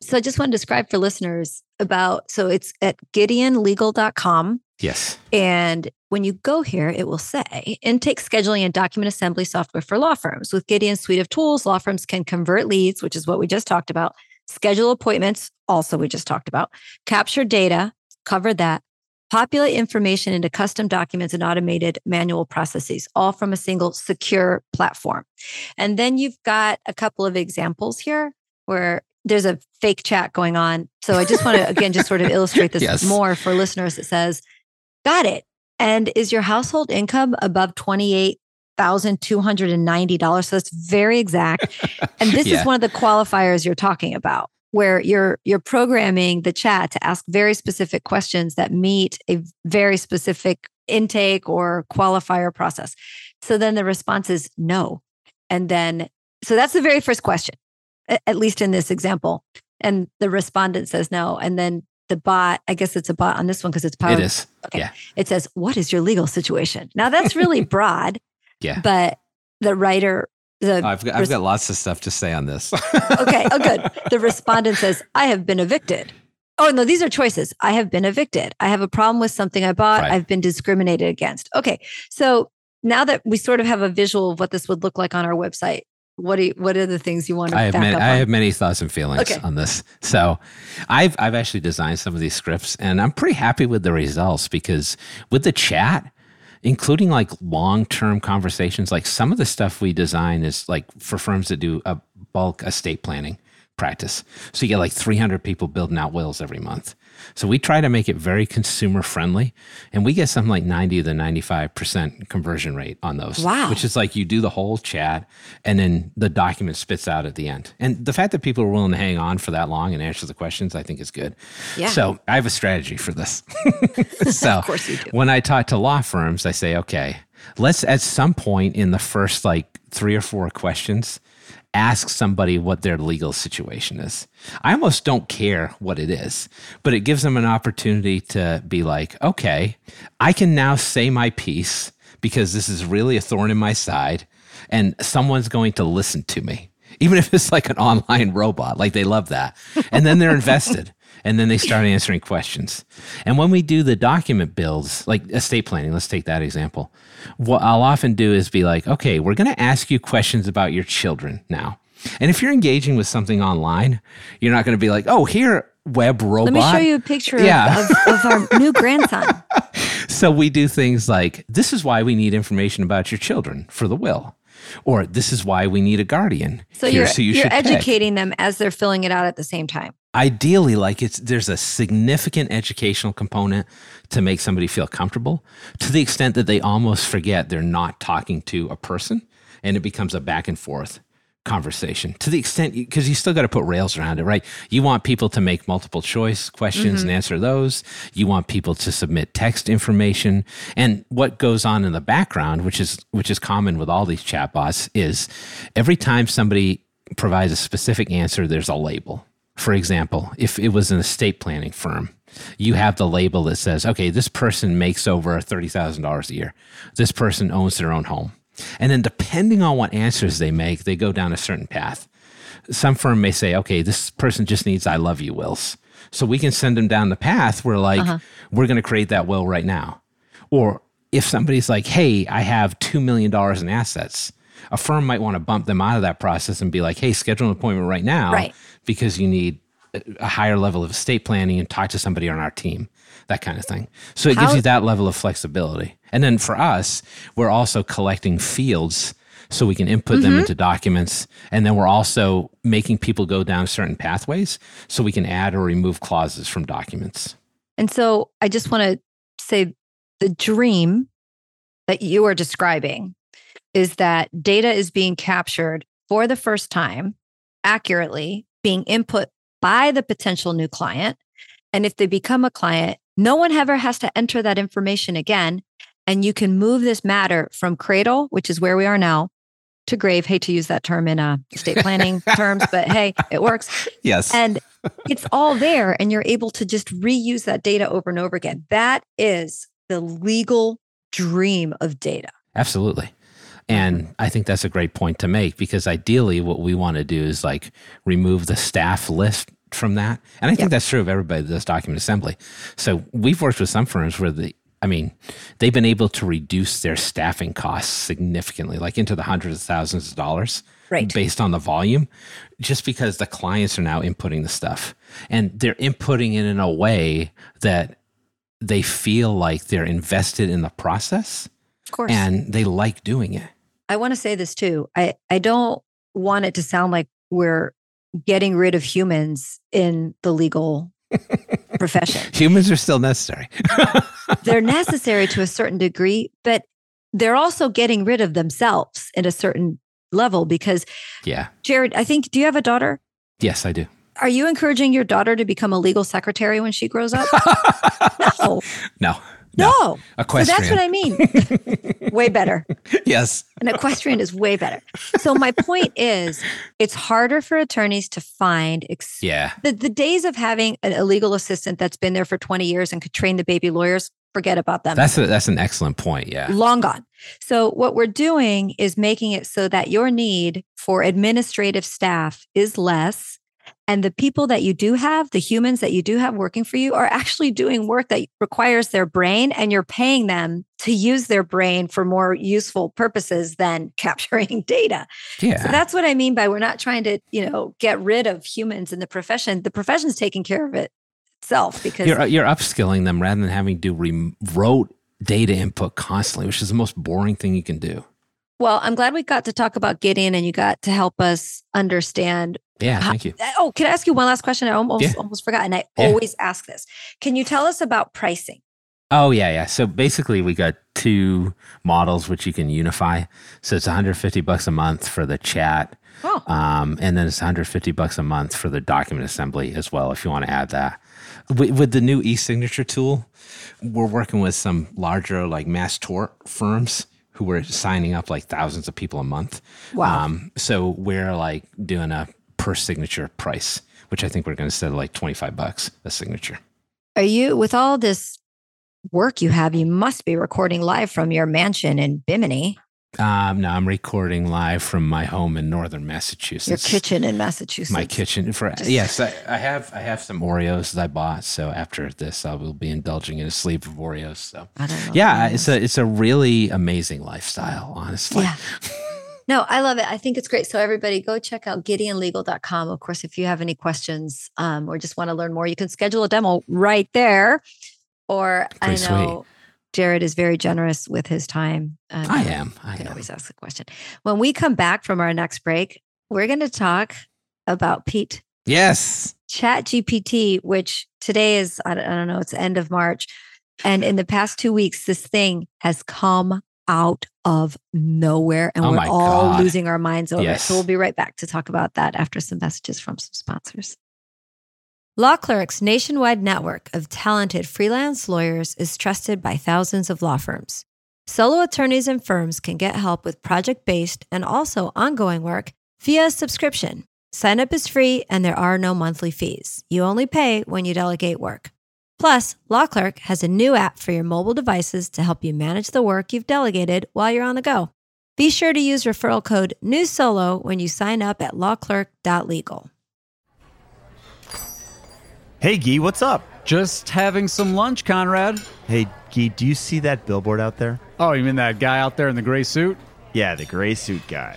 C: So I just want to describe for listeners about so it's at gideonlegal.com.
E: Yes.
C: And when you go here, it will say intake scheduling and document assembly software for law firms. With Gideon's suite of tools, law firms can convert leads, which is what we just talked about, schedule appointments, also we just talked about, capture data, covered that, populate information into custom documents and automated manual processes, all from a single secure platform. And then you've got a couple of examples here where there's a fake chat going on. So I just want to, again, just sort of illustrate this
E: Yes.
C: more for listeners. It says, Got it. And is your household income above $28,290? So that's very exact. And this
E: Yeah.
C: is one of the qualifiers you're talking about where you're you're programming the chat to ask very specific questions that meet a very specific intake or qualifier process. So then the response is no. And then so that's the very first question. At least in this example. And the respondent says no and then the bot, I guess it's a bot on this one because it's powered
E: It is.
C: Okay.
E: Yeah.
C: it says, What is your legal situation? Now that's really broad,
E: Yeah.
C: but the writer, the
E: I've got, I've got lots of stuff to say on this.
C: okay, oh good. The respondent says, I have been evicted. Oh no, these are choices. I have been evicted. I have a problem with something I bought.
E: Right.
C: I've been discriminated against. Okay. So now that we sort of have a visual of what this would look like on our website, what do you, what are the things you want to
E: I have
C: back
E: many,
C: up
E: I have many thoughts and feelings
C: Okay.
E: on this. So, I've I've actually designed some of these scripts, and I'm pretty happy with the results because with the chat, including like long term conversations, like some of the stuff we design is like for firms that do a bulk estate planning practice. So you get like 300 people building out wills every month. So we try to make it very consumer friendly, and we get something like 90 to 95 percent conversion rate on those.
C: Wow.
E: Which is like you do the whole chat, and then the document spits out at the end. And the fact that people are willing to hang on for that long and answer the questions, I think is good.
C: Yeah.
E: So I have a strategy for this. so
C: Of course you do.
E: when I talk to law firms, I say, okay, let's at some point in the first like three or four questions ask somebody what their legal situation is. I almost don't care what it is, but it gives them an opportunity to be like, okay, I can now say my piece because this is really a thorn in my side and someone's going to listen to me. Even if it's like an online robot, like they love that. And then they're invested and then they start answering questions. And when we do the document builds, like estate planning, let's take that example. What I'll often do is be like, okay, we're going to ask you questions about your children now. And if you're engaging with something online, you're not going to be like, oh, here, web robot.
C: Let me show you a picture
E: Yeah.
C: of, of, of our new grandson.
E: So we do things like this is why we need information about your children for the will, or this is why we need a guardian.
C: So you're,
E: you
C: you're
E: should pick.
C: educating them as they're filling it out at the same time.
E: Ideally like it's there's a significant educational component to make somebody feel comfortable. To the extent that they almost forget they're not talking to a person and it becomes a back and forth conversation. To the extent because you, still got to put rails around it right? You want people to make multiple choice questions and mm-hmm. answer those. You want people to submit text information. And what goes on in the background which is which is common with all these chatbots is every time somebody provides a specific answer there's a label for example if it was an estate planning firm you have the label that says okay this person makes over $30000 a year this person owns their own home and then, depending on what answers they make, they go down a certain path. Some firm may say, okay, this person just needs I love you wills. So we can send them down the path where, like, uh-huh. we're going to create that will right now. Or if somebody's like, hey, I have $2 million in assets, a firm might want to bump them out of that process and be like, hey, schedule an appointment right now
C: right.
E: because you need a higher level of estate planning and talk to somebody on our team that kind of thing. So it How, gives you that level of flexibility. And then for us, we're also collecting fields so we can input mm-hmm. them into documents. And then we're also making people go down certain pathways so we can add or remove clauses from documents.
C: And so I just want to say the dream that you are describing is that data is being captured for the first time accurately, being input by the potential new client. And if they become a client, no one ever has to enter that information again. And you can move this matter from cradle, which is where we are now, to grave. Hate to use that term in uh, estate planning terms, but hey, it works.
E: Yes.
C: And it's all there, and you're able to just reuse that data over and over again. That is the legal dream of data.
E: Absolutely. And mm-hmm. I think that's a great point to make because ideally, what we want to do is like remove the staff list from that. And I think yep. that's true of everybody that does document assembly. So we've worked with some firms where the I mean, they've been able to reduce their staffing costs significantly, like into the hundreds of thousands of dollars.
C: Right.
E: Based on the volume, just because the clients are now inputting the stuff. And they're inputting it in a way that they feel like they're invested in the process.
C: Of course.
E: And they like doing it.
C: I want to say this too. I, I don't want it to sound like we're getting rid of humans in the legal profession.
E: Humans are still necessary.
C: they're necessary to a certain degree, but they're also getting rid of themselves in a certain level because
E: Yeah.
C: Jared, I think do you have a daughter?
E: Yes, I do.
C: Are you encouraging your daughter to become a legal secretary when she grows up? no.
E: No.
C: No.
E: Equestrian.
C: So that's what I mean. way better.
E: Yes.
C: An equestrian is way better. So my point is it's harder for attorneys to find ex-
E: yeah.
C: the, the days of having an a legal assistant that's been there for 20 years and could train the baby lawyers, forget about them.
E: That's a, that's an excellent point. Yeah.
C: Long gone. So what we're doing is making it so that your need for administrative staff is less and the people that you do have, the humans that you do have working for you, are actually doing work that requires their brain, and you're paying them to use their brain for more useful purposes than capturing data.
E: Yeah.
C: So that's what I mean by we're not trying to, you know, get rid of humans in the profession. The profession's taking care of it itself because
E: you're you're upskilling them rather than having to do remote data input constantly, which is the most boring thing you can do.
C: Well, I'm glad we got to talk about Gideon and you got to help us understand
E: yeah, thank you.
C: Oh, can I ask you one last question? I almost yeah. almost forgot, and I yeah. always ask this. Can you tell us about pricing?
E: Oh yeah, yeah. So basically, we got two models which you can unify. So it's 150 bucks a month for the chat,
C: oh.
E: um, and then it's 150 bucks a month for the document assembly as well. If you want to add that, with, with the new e-signature tool, we're working with some larger like mass tort firms who were signing up like thousands of people a month.
C: Wow.
E: Um, so we're like doing a per signature price, which I think we're going to set at like 25 bucks a signature.
C: Are you, with all this work you have, you must be recording live from your mansion in Bimini.
E: Um, no, I'm recording live from my home in northern Massachusetts.
C: Your kitchen in Massachusetts.
E: My kitchen for Just, yes, I, I, have I have some Oreos that I bought. So after this, I will be indulging in a sleeve of Oreos. So yeah, it's a it's a really amazing lifestyle, honestly.
C: Yeah. No, I love it. I think it's great. So everybody go check out gideonlegal.com. Of course, if you have any questions um, or just want to learn more, you can schedule a demo right there. Or Pretty I know sweet. Jared is very generous with his time.
E: Um, I am. I
C: can
E: am.
C: always ask a question. When we come back from our next break, we're going to talk about Pete.
E: Yes.
C: Chat GPT, which today is, I don't, I don't know, it's end of March. And in the past two weeks, this thing has come out of nowhere and
E: Oh
C: we're all
E: God.
C: losing our minds over it. So we'll be right back to talk about that after some messages from some sponsors. Law Clerk's nationwide network of talented freelance lawyers is trusted by thousands of law firms. Solo attorneys and firms can get help with project based and also ongoing work via subscription. Sign up is free and there are no monthly fees. You only pay when you delegate work. Plus, Law Clerk has a new app for your mobile devices to help you manage the work you've delegated while you're on the go. Be sure to use referral code NEWSOLO when you sign up at lawclerk.legal.
D: Hey, Gee, what's up?
F: Just having some lunch, Conrad.
D: Hey, Gee, do you see that billboard out there?
F: Oh, you mean that guy out there in the gray suit?
D: Yeah, the gray suit guy.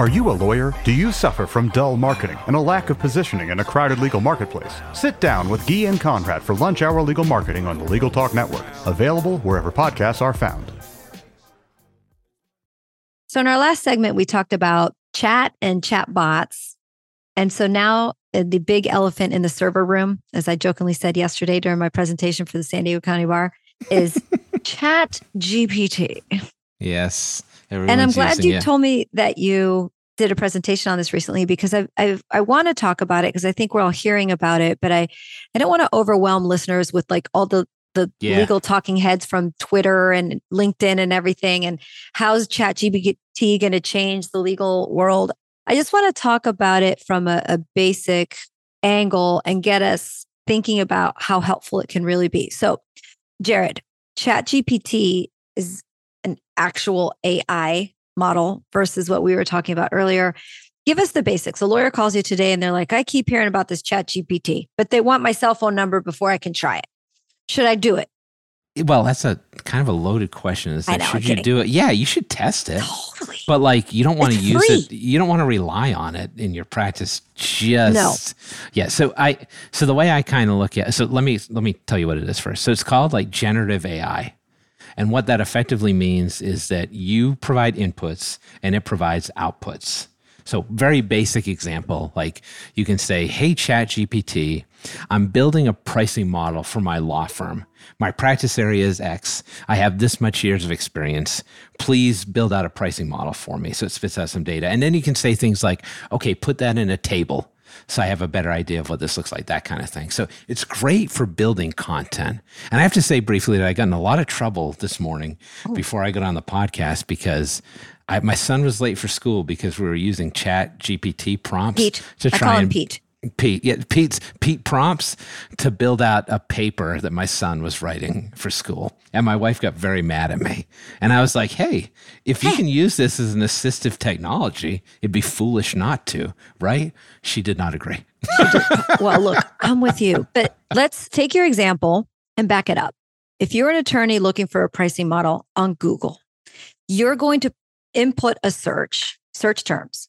G: Are you a lawyer? Do you suffer from dull marketing and a lack of positioning in a crowded legal marketplace? Sit down with Guy and Conrad for Lunch Hour Legal Marketing on the Legal Talk Network, available wherever podcasts are found.
C: So, in our last segment, we talked about chat and chat bots. And so now uh, the big elephant in the server room, as I jokingly said yesterday during my presentation for the San Diego County Bar, is chat GPT.
E: Yes.
C: And I'm glad you
E: it.
C: told me that you did a presentation on this recently because I I, I want to talk about it because I think we're all hearing about it, but I I don't want to overwhelm listeners with like all the the
E: Yeah.
C: legal talking heads from Twitter and LinkedIn and everything. And how's ChatGPT going to change the legal world? I just want to talk about it from a, a basic angle and get us thinking about how helpful it can really be. So, Jared, ChatGPT is an actual AI model versus what we were talking about earlier. Give us the basics. A lawyer calls you today and they're like, I keep hearing about this chat GPT, but they want my cell phone number before I can try it. Should I do it?
E: Eh, well, that's a kind of a loaded question. Is
C: know,
E: should you do it? Yeah, you should test it.
C: Totally.
E: But like you don't want to use it. You don't want to rely on it in your practice. Just no. yeah. So I so the way I kind of look at it. so let me let me tell you what it is first. So it's called like generative AI. And what that effectively means is that you provide inputs and it provides outputs. So very basic example, like you can say, "Hey ChatGPT, I'm building a pricing model for my law firm. My practice area is X. I have this much years of experience. Please build out a pricing model for me." So it spits out some data. And then you can say things like, "Okay, put that in a table." So I have a better idea of what this looks like, that kind of thing. So it's great for building content. And I have to say briefly that I got in a lot of trouble this morning oh. before I got on the podcast because I, my son was late for school because we were using Chat GPT prompts
C: Pete.
E: to
C: I
E: try
C: call him
E: and
C: Pete.
E: Pete, yeah, Pete's Pete prompts to build out a paper that my son was writing for school. And my wife got very mad at me. And I was like, hey, if you can use this as an assistive technology, it'd be foolish not to, right? She did not agree.
C: well, look, I'm with you. But let's take your example and back it up. If you're an attorney looking for a pricing model on Google, you're going to input a search, search terms,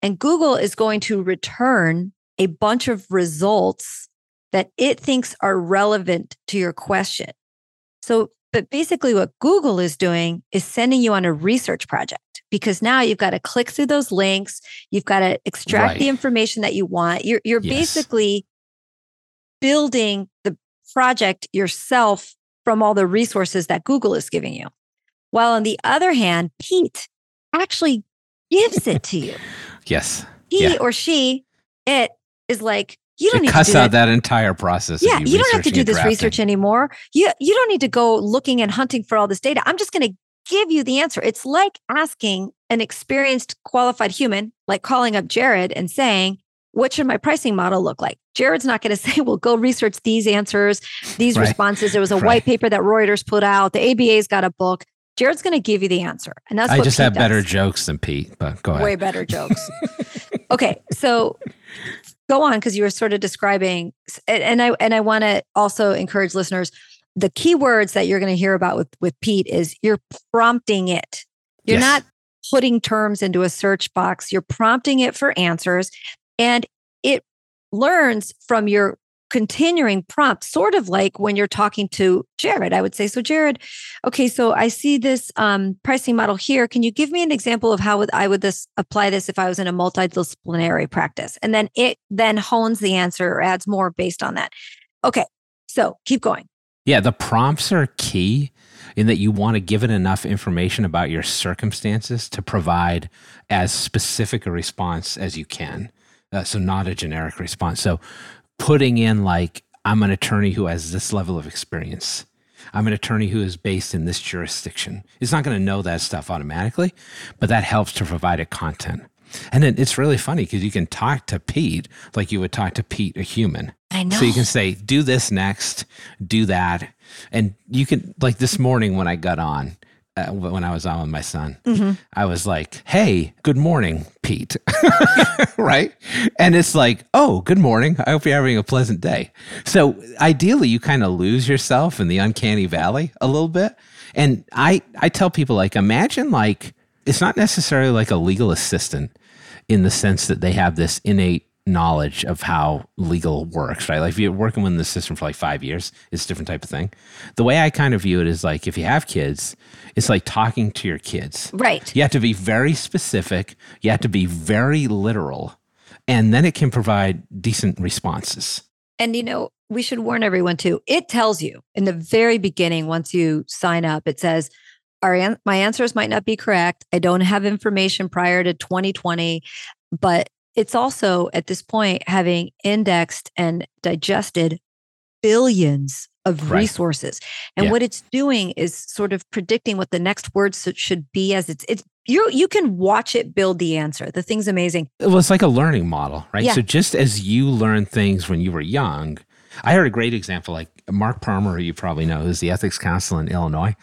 C: and Google is going to return a bunch of results that it thinks are relevant to your question. So, but basically, what Google is doing is sending you on a research project because now you've got to click through those links. You've got to extract
E: Right.
C: the information that you want. You're, you're
E: Yes.
C: basically building the project yourself from all the resources that Google is giving you. While on the other hand, Pete actually gives it to you.
E: Yes.
C: He
E: Yeah.
C: or she, it is like, you don't
E: It
C: need to
E: cuts
C: do
E: out
C: that
E: that entire process.
C: yeah, you don't have to do this
E: drafting.
C: research anymore. You you don't need to go looking and hunting for all this data. I'm just going to give you the answer. It's like asking an experienced qualified human, like calling up Jared and saying, "What should my pricing model look like?" Jared's not going to say, "Well, go research these answers, these
E: Right.
C: responses." There was a
E: Right.
C: white paper that Reuters put out. The ABA's got a book. Jared's going to give you the answer, and that's
E: I just
C: Pete
E: have better jokes than Pete, but go ahead.
C: way better jokes. okay, so go on because you were sort of describing, and I and I want to also encourage listeners. The key words that you're going to hear about with with Pete is you're prompting it. You're
E: Yes.
C: not putting terms into a search box, you're prompting it for answers, and it learns from your continuing prompt, sort of like when you're talking to Jared. I would say, So, Jared, okay, so I see this um, pricing model here. Can you give me an example of how would I would this apply this if I was in a multidisciplinary practice? And then it then hones the answer or adds more based on that. Okay, so keep going.
E: Yeah, the prompts are key in that you want to give it enough information about your circumstances to provide as specific a response as you can. Uh, so, not a generic response. So, putting in, like, I'm an attorney who has this level of experience. I'm an attorney who is based in this jurisdiction. It's not going to know that stuff automatically, but that helps to provide a content. And then it's really funny because you can talk to Pete like you would talk to Pete, a human.
C: I know.
E: So you can say, do this next, do that. And you can, like this morning when I got on, uh, when I was on with my son,
C: Mm-hmm.
E: I was like, hey, good morning, Pete. right. And it's like, oh, good morning. I hope you're having a pleasant day. So ideally, you kind of lose yourself in the uncanny valley a little bit. And I, I tell people, like, imagine like, it's not necessarily like a legal assistant in the sense that they have this innate knowledge of how legal works, right? Like if you're working within the system for like five years, it's a different type of thing. The way I kind of view it is like if you have kids, it's like talking to your kids.
C: Right.
E: You have to be very specific, you have to be very literal, and then it can provide decent responses.
C: And you know, we should warn everyone too. It tells you in the very beginning, once you sign up, it says, Our my answers might not be correct. I don't have information prior to 2020, but it's also at this point having indexed and digested billions of
E: Right.
C: resources. And
E: Yeah.
C: what it's doing is sort of predicting what the next words should- be as it's it's you you can watch it build the answer. The thing's amazing.
E: It was like a learning model, right?
C: Yeah.
E: So just as you learn things when you were young, I heard a great example like Mark Palmer, you probably know, who's the ethics counsel in Illinois.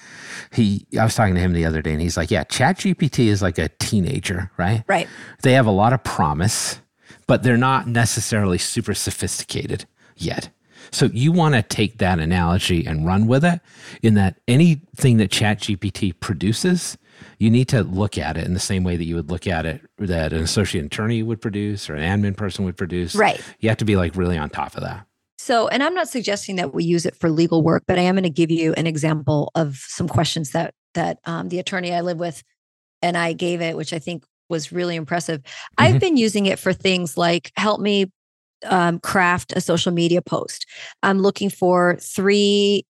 E: He, I was talking to him the other day, and he's like, "Yeah, ChatGPT is like a teenager, right?
C: Right.
E: They have a lot of promise, but they're not necessarily super sophisticated yet." So you want to take that analogy and run with it. In that anything that ChatGPT produces, you need to look at it in the same way that you would look at it that an associate attorney would produce or an admin person would produce.
C: Right.
E: You have to be like really on top of that.
C: So, and I'm not suggesting that we use it for legal work, but I am going to give you an example of some questions that that um, the attorney I live with and I gave it, which I think was really impressive. I've
E: Mhm.
C: been using it for things like help me um, craft a social media post. I'm looking for three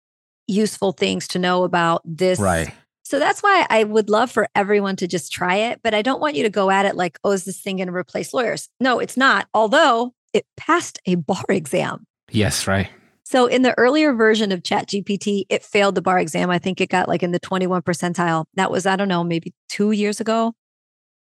C: useful things to know about this.
E: Right.
C: So that's why I would love for everyone to just try it, but I don't want you to go at it like, oh, is this thing going to replace lawyers? No, it's not. Although it passed a bar exam.
E: Yes, right.
C: So in the earlier version of ChatGPT, it failed the bar exam. I think it got like in the 21 percentile. That was, I don't know, maybe two years ago.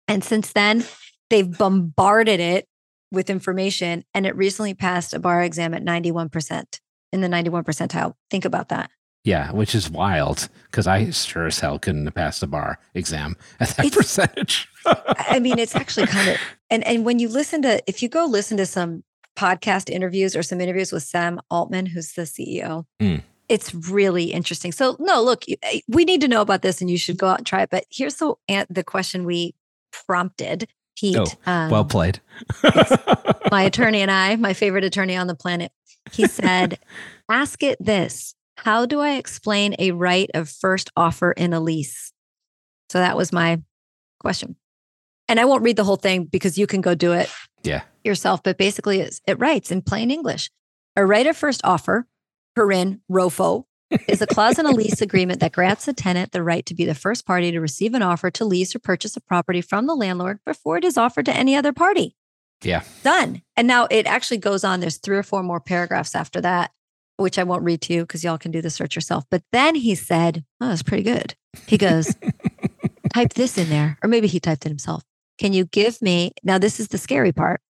C: And since then, they've bombarded it with information and it recently passed a bar exam at 91% in the 91 percentile. Think about that.
E: Yeah, which is wild because I sure as hell couldn't have passed the bar exam at that
C: It's-
E: percentage.
C: I mean, it's actually kind of and and when you listen to if you go listen to some podcast interviews or some interviews with Sam Altman, who's the CEO,
E: Mm.
C: it's really interesting. So no, look, eh, we need to know about this, and you should go out and try it. But here's the the question we prompted Pete,
E: Oh,
C: um,
E: well played.
C: my attorney and I, my favorite attorney on the planet. He said, "Ask it this: How do I explain a right of first offer in a lease?" So that was my question. And I won't read the whole thing because you can go do it
E: yeah.
C: yourself, but basically it's, it writes in plain English. A right of first offer, in ROFO, is a clause in a lease agreement that grants the tenant the right to be the first party to receive an offer to lease or purchase a property from the landlord before it is offered to any other party.
E: Yeah.
C: Done. And now it actually goes on. There's three or four more paragraphs after that, which I won't read to you because y'all can do the search yourself. But then he said, Oh, that's pretty good. He goes, type this in there, or maybe he typed it himself. Can you give me, now this is the scary part,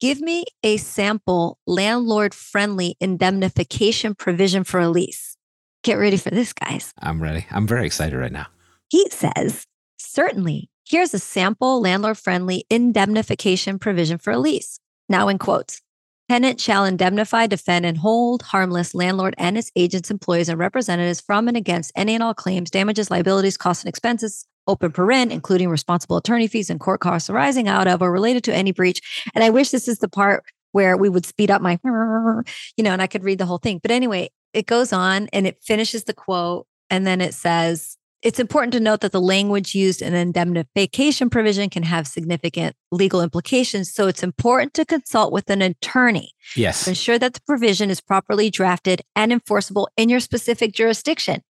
C: give me a sample landlord friendly indemnification provision for a lease. Get ready for this, guys.
E: I'm ready. I'm very excited right now.
C: He says, certainly, here's a sample landlord friendly indemnification provision for a lease. Now, in quotes, tenant shall indemnify, defend, and hold harmless landlord and its agents, employees, and representatives from and against any and all claims, damages, liabilities, costs, and expenses open paren, including responsible attorney fees and court costs arising out of or related to any breach. And I wish this is the part where we would speed up my, you know, and I could read the whole thing. But anyway, it goes on and it finishes the quote. And then it says, it's important to note that the language used in indemnification provision can have significant legal implications. So it's important to consult with an attorney
E: Yes.
C: to ensure that the provision is properly drafted and enforceable in your specific jurisdiction.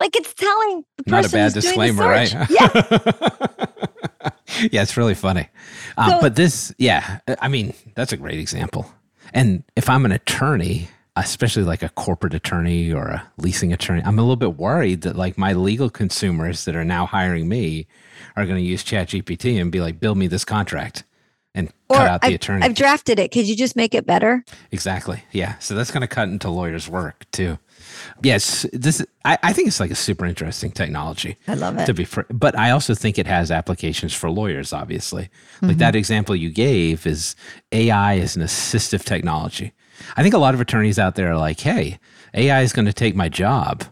C: Like it's telling the
E: Not a
C: person
E: bad disclaimer, right?
C: Yeah.
E: yeah, it's really funny. Um,
C: So-
E: but this, yeah, I mean, that's a great example. And if I'm an attorney, especially like a corporate attorney or a leasing attorney, I'm a little bit worried that like my legal consumers that are now hiring me are going to use ChatGPT and be like, build me this contract and
C: Or
E: cut out the
C: I've,
E: attorney.
C: I've drafted it. Could you just make it better?
E: Exactly. Yeah. So that's going to cut into lawyers' work too. Yes. This, I, I think it's like a super interesting technology.
C: I love it.
E: To be, fr- but I also think it has applications for lawyers. Obviously,
C: Mm-hmm.
E: like that example you gave is AI is an assistive technology. I think a lot of attorneys out there are like, "Hey, AI is going to take my job,"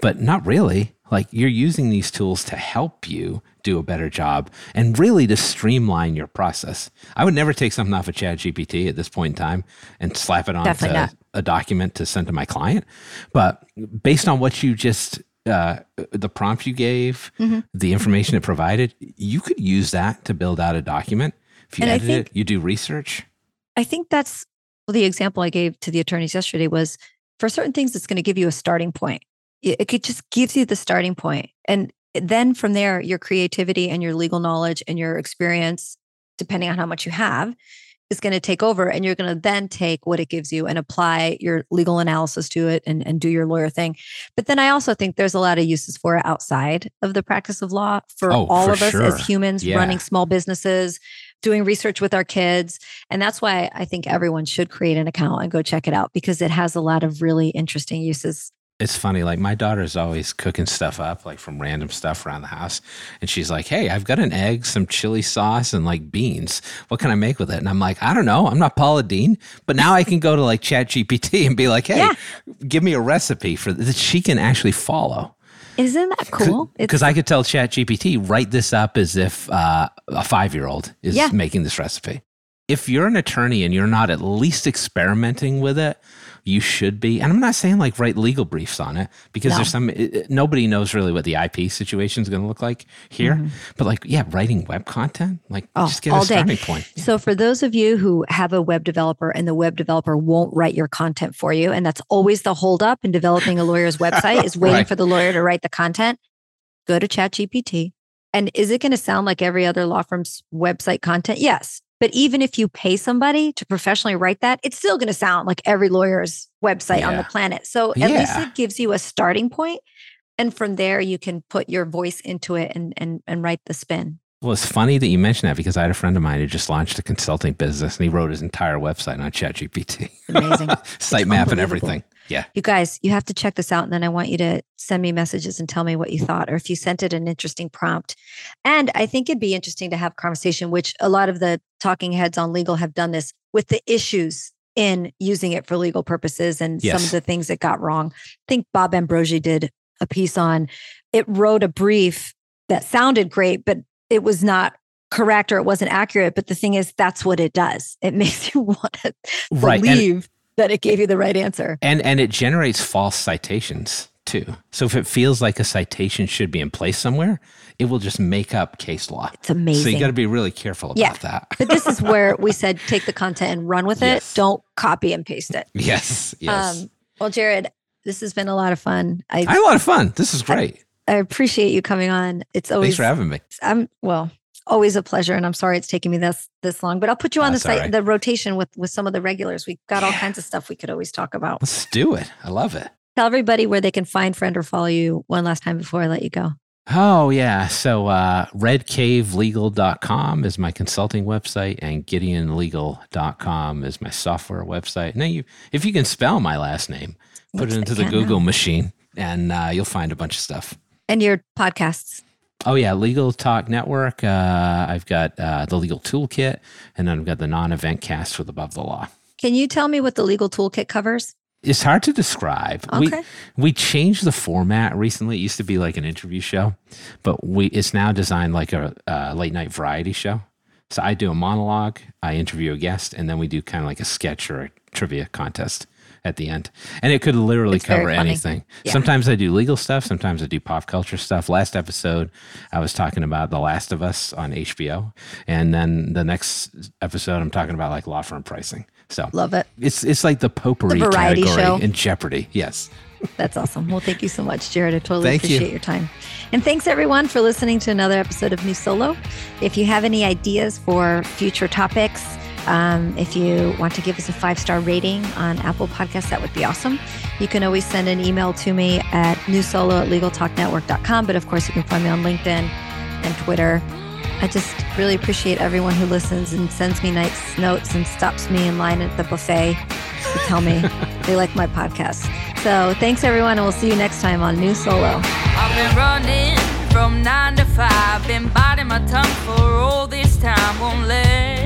E: but not really. Like you're using these tools to help you do a better job and really to streamline your process. I would never take something off of ChatGPT at this point in time and slap it onto
C: Definitely
E: a document to send to my client. But based on what you just uh, the prompt you gave,
C: Mm-hmm.
E: the information it provided, you could use that to build out a document. If you
C: And
E: edit
C: think-
E: it, you do research.
C: I think that's the example I gave to the attorneys yesterday was for certain things, it's going to give you a starting point. It, it just gives you the starting point, and then from there, your creativity and your legal knowledge and your experience, depending on how much you have, is going to take over, and you're going to then take what it gives you and apply your legal analysis to it and, and do your lawyer thing. But then I also think there's a lot of uses for it outside of the practice of law for
E: Oh,
C: all
E: for
C: of us
E: sure.
C: as humans
E: Yeah.
C: running small businesses, doing research with our kids. And that's why I think everyone should create an account and go check it out because it has a lot of really interesting uses.
E: It's funny, like my daughter's always cooking stuff up, like from random stuff around the house. And she's like, Hey, I've got an egg, some chili sauce, and like beans. What can I make with it? And I'm like, I don't know. I'm not Paula Deen, but now I can go to like Chat GPT and be like, Hey,
C: Yeah.
E: give me a recipe for that she can actually follow.
C: Isn't that cool?
E: Because I could tell Chat GPT, write this up as if uh, a five year old is
C: Yeah.
E: making this recipe. If you're an attorney and you're not at least experimenting with it, you should be. And I'm not saying like write legal briefs on it because
C: No.
E: there's some, it, nobody knows really what the IP situation is going to look like here. But like, yeah, writing web content, like
C: Mm-hmm. Oh,
E: just get
C: all
E: a
C: day.
E: starting point.
C: So, for those of you who have a web developer and the web developer won't write your content for you, and that's always the holdup in developing a lawyer's website is waiting
E: Right.
C: for the lawyer to write the content, go to ChatGPT. And is it going to sound like every other law firm's website content? Yes. But even if you pay somebody to professionally write that, it's still going to sound like every lawyer's website on the planet. So at least it gives you a starting point, And from there, you can put your voice into it and, and, and write the spin.
E: Well, it's funny that you mentioned that because I had a friend of mine who just launched a consulting business and he wrote his entire website on ChatGPT.
C: Amazing.
E: sitemap and everything. Yeah.
C: You guys, you have to check this out. And then I want you to send me messages and tell me what you thought, or if you sent it an interesting prompt. And I think it'd be interesting to have conversation, which a lot of the talking heads on legal have done this with the issues in using it for legal purposes and some of the things that got wrong. I think Bob Ambrogi did a piece on it wrote a brief that sounded great, but it was not correct or it wasn't accurate. But the thing is, that's what it does. It makes you want to
E: Right. And,
C: believe that it gave you the right answer.
E: and and it generates false citations too. So if it feels like a citation should be in place somewhere, it will just make up case law.
C: It's amazing.
E: So you got to be really careful about
C: Yeah.
E: that.
C: but this is where we said take the content and run with
E: Yes.
C: it. Don't copy and paste it.
E: yes. Yes.
C: Um, well, Jared, this has been a lot of fun. I,
E: I had a lot of fun. This is great.
C: I appreciate you coming on. It's always
E: Thanks for having me.
C: I'm well, always a pleasure, and I'm sorry it's taking me this this long. But I'll put you on the
E: That's
C: site,
E: right.
C: the rotation with with some of the regulars. We got all
E: Yeah.
C: kinds of stuff we could always talk about.
E: Let's do it. I love it.
C: Tell everybody where they can find, friend, or follow you one last time before I let you go.
E: Oh, yeah. So uh, redcavelegal.com is my consulting website and gideonlegal.com is my software website. Now, you, if you can spell my last name, put
C: Yes,
E: it into the Google
C: now.
E: machine and uh, you'll find a bunch of stuff.
C: And your podcasts.
E: Oh, yeah. Legal Talk Network. Uh, I've got uh, the Legal Toolkit and then I've got the non event cast with Above the Law.
C: Can you tell me what the legal toolkit covers?
E: it's hard to describe.
C: Okay.
E: We we changed the format recently. It used to be like an interview show, but we it's now designed like a, a late night variety show. So I do a monologue, I interview a guest, and then we do kind of like a sketch or a trivia contest at the end. And it could literally
C: It's
E: cover anything.
C: Yeah.
E: Sometimes I do legal stuff, sometimes I do pop culture stuff. Last episode, I was talking about The Last of Us on HBO. And then the next episode, I'm talking about like law firm pricing. So
C: Love it.
E: it's it's like the potpourri
C: The variety
E: category
C: show.
E: in Jeopardy. Yes.
C: That's awesome. Well, thank you so much, Jared. I totally
E: Thank you.
C: appreciate your time. And thanks everyone for listening to another episode of New Solo. If you have any ideas for future topics, um, if you want to give us a five star rating on Apple Podcasts, that would be awesome. You can always send an email to me at newsolo at legaltalknetwork.com. But of course, you can find me on LinkedIn and Twitter. I just really appreciate everyone who listens and sends me nice notes and stops me in line at the buffet to tell me they like my podcast. So thanks everyone, and we'll see you next time on New Solo.
H: I've been running from nine to five, been biting my tongue for all this time. Won't let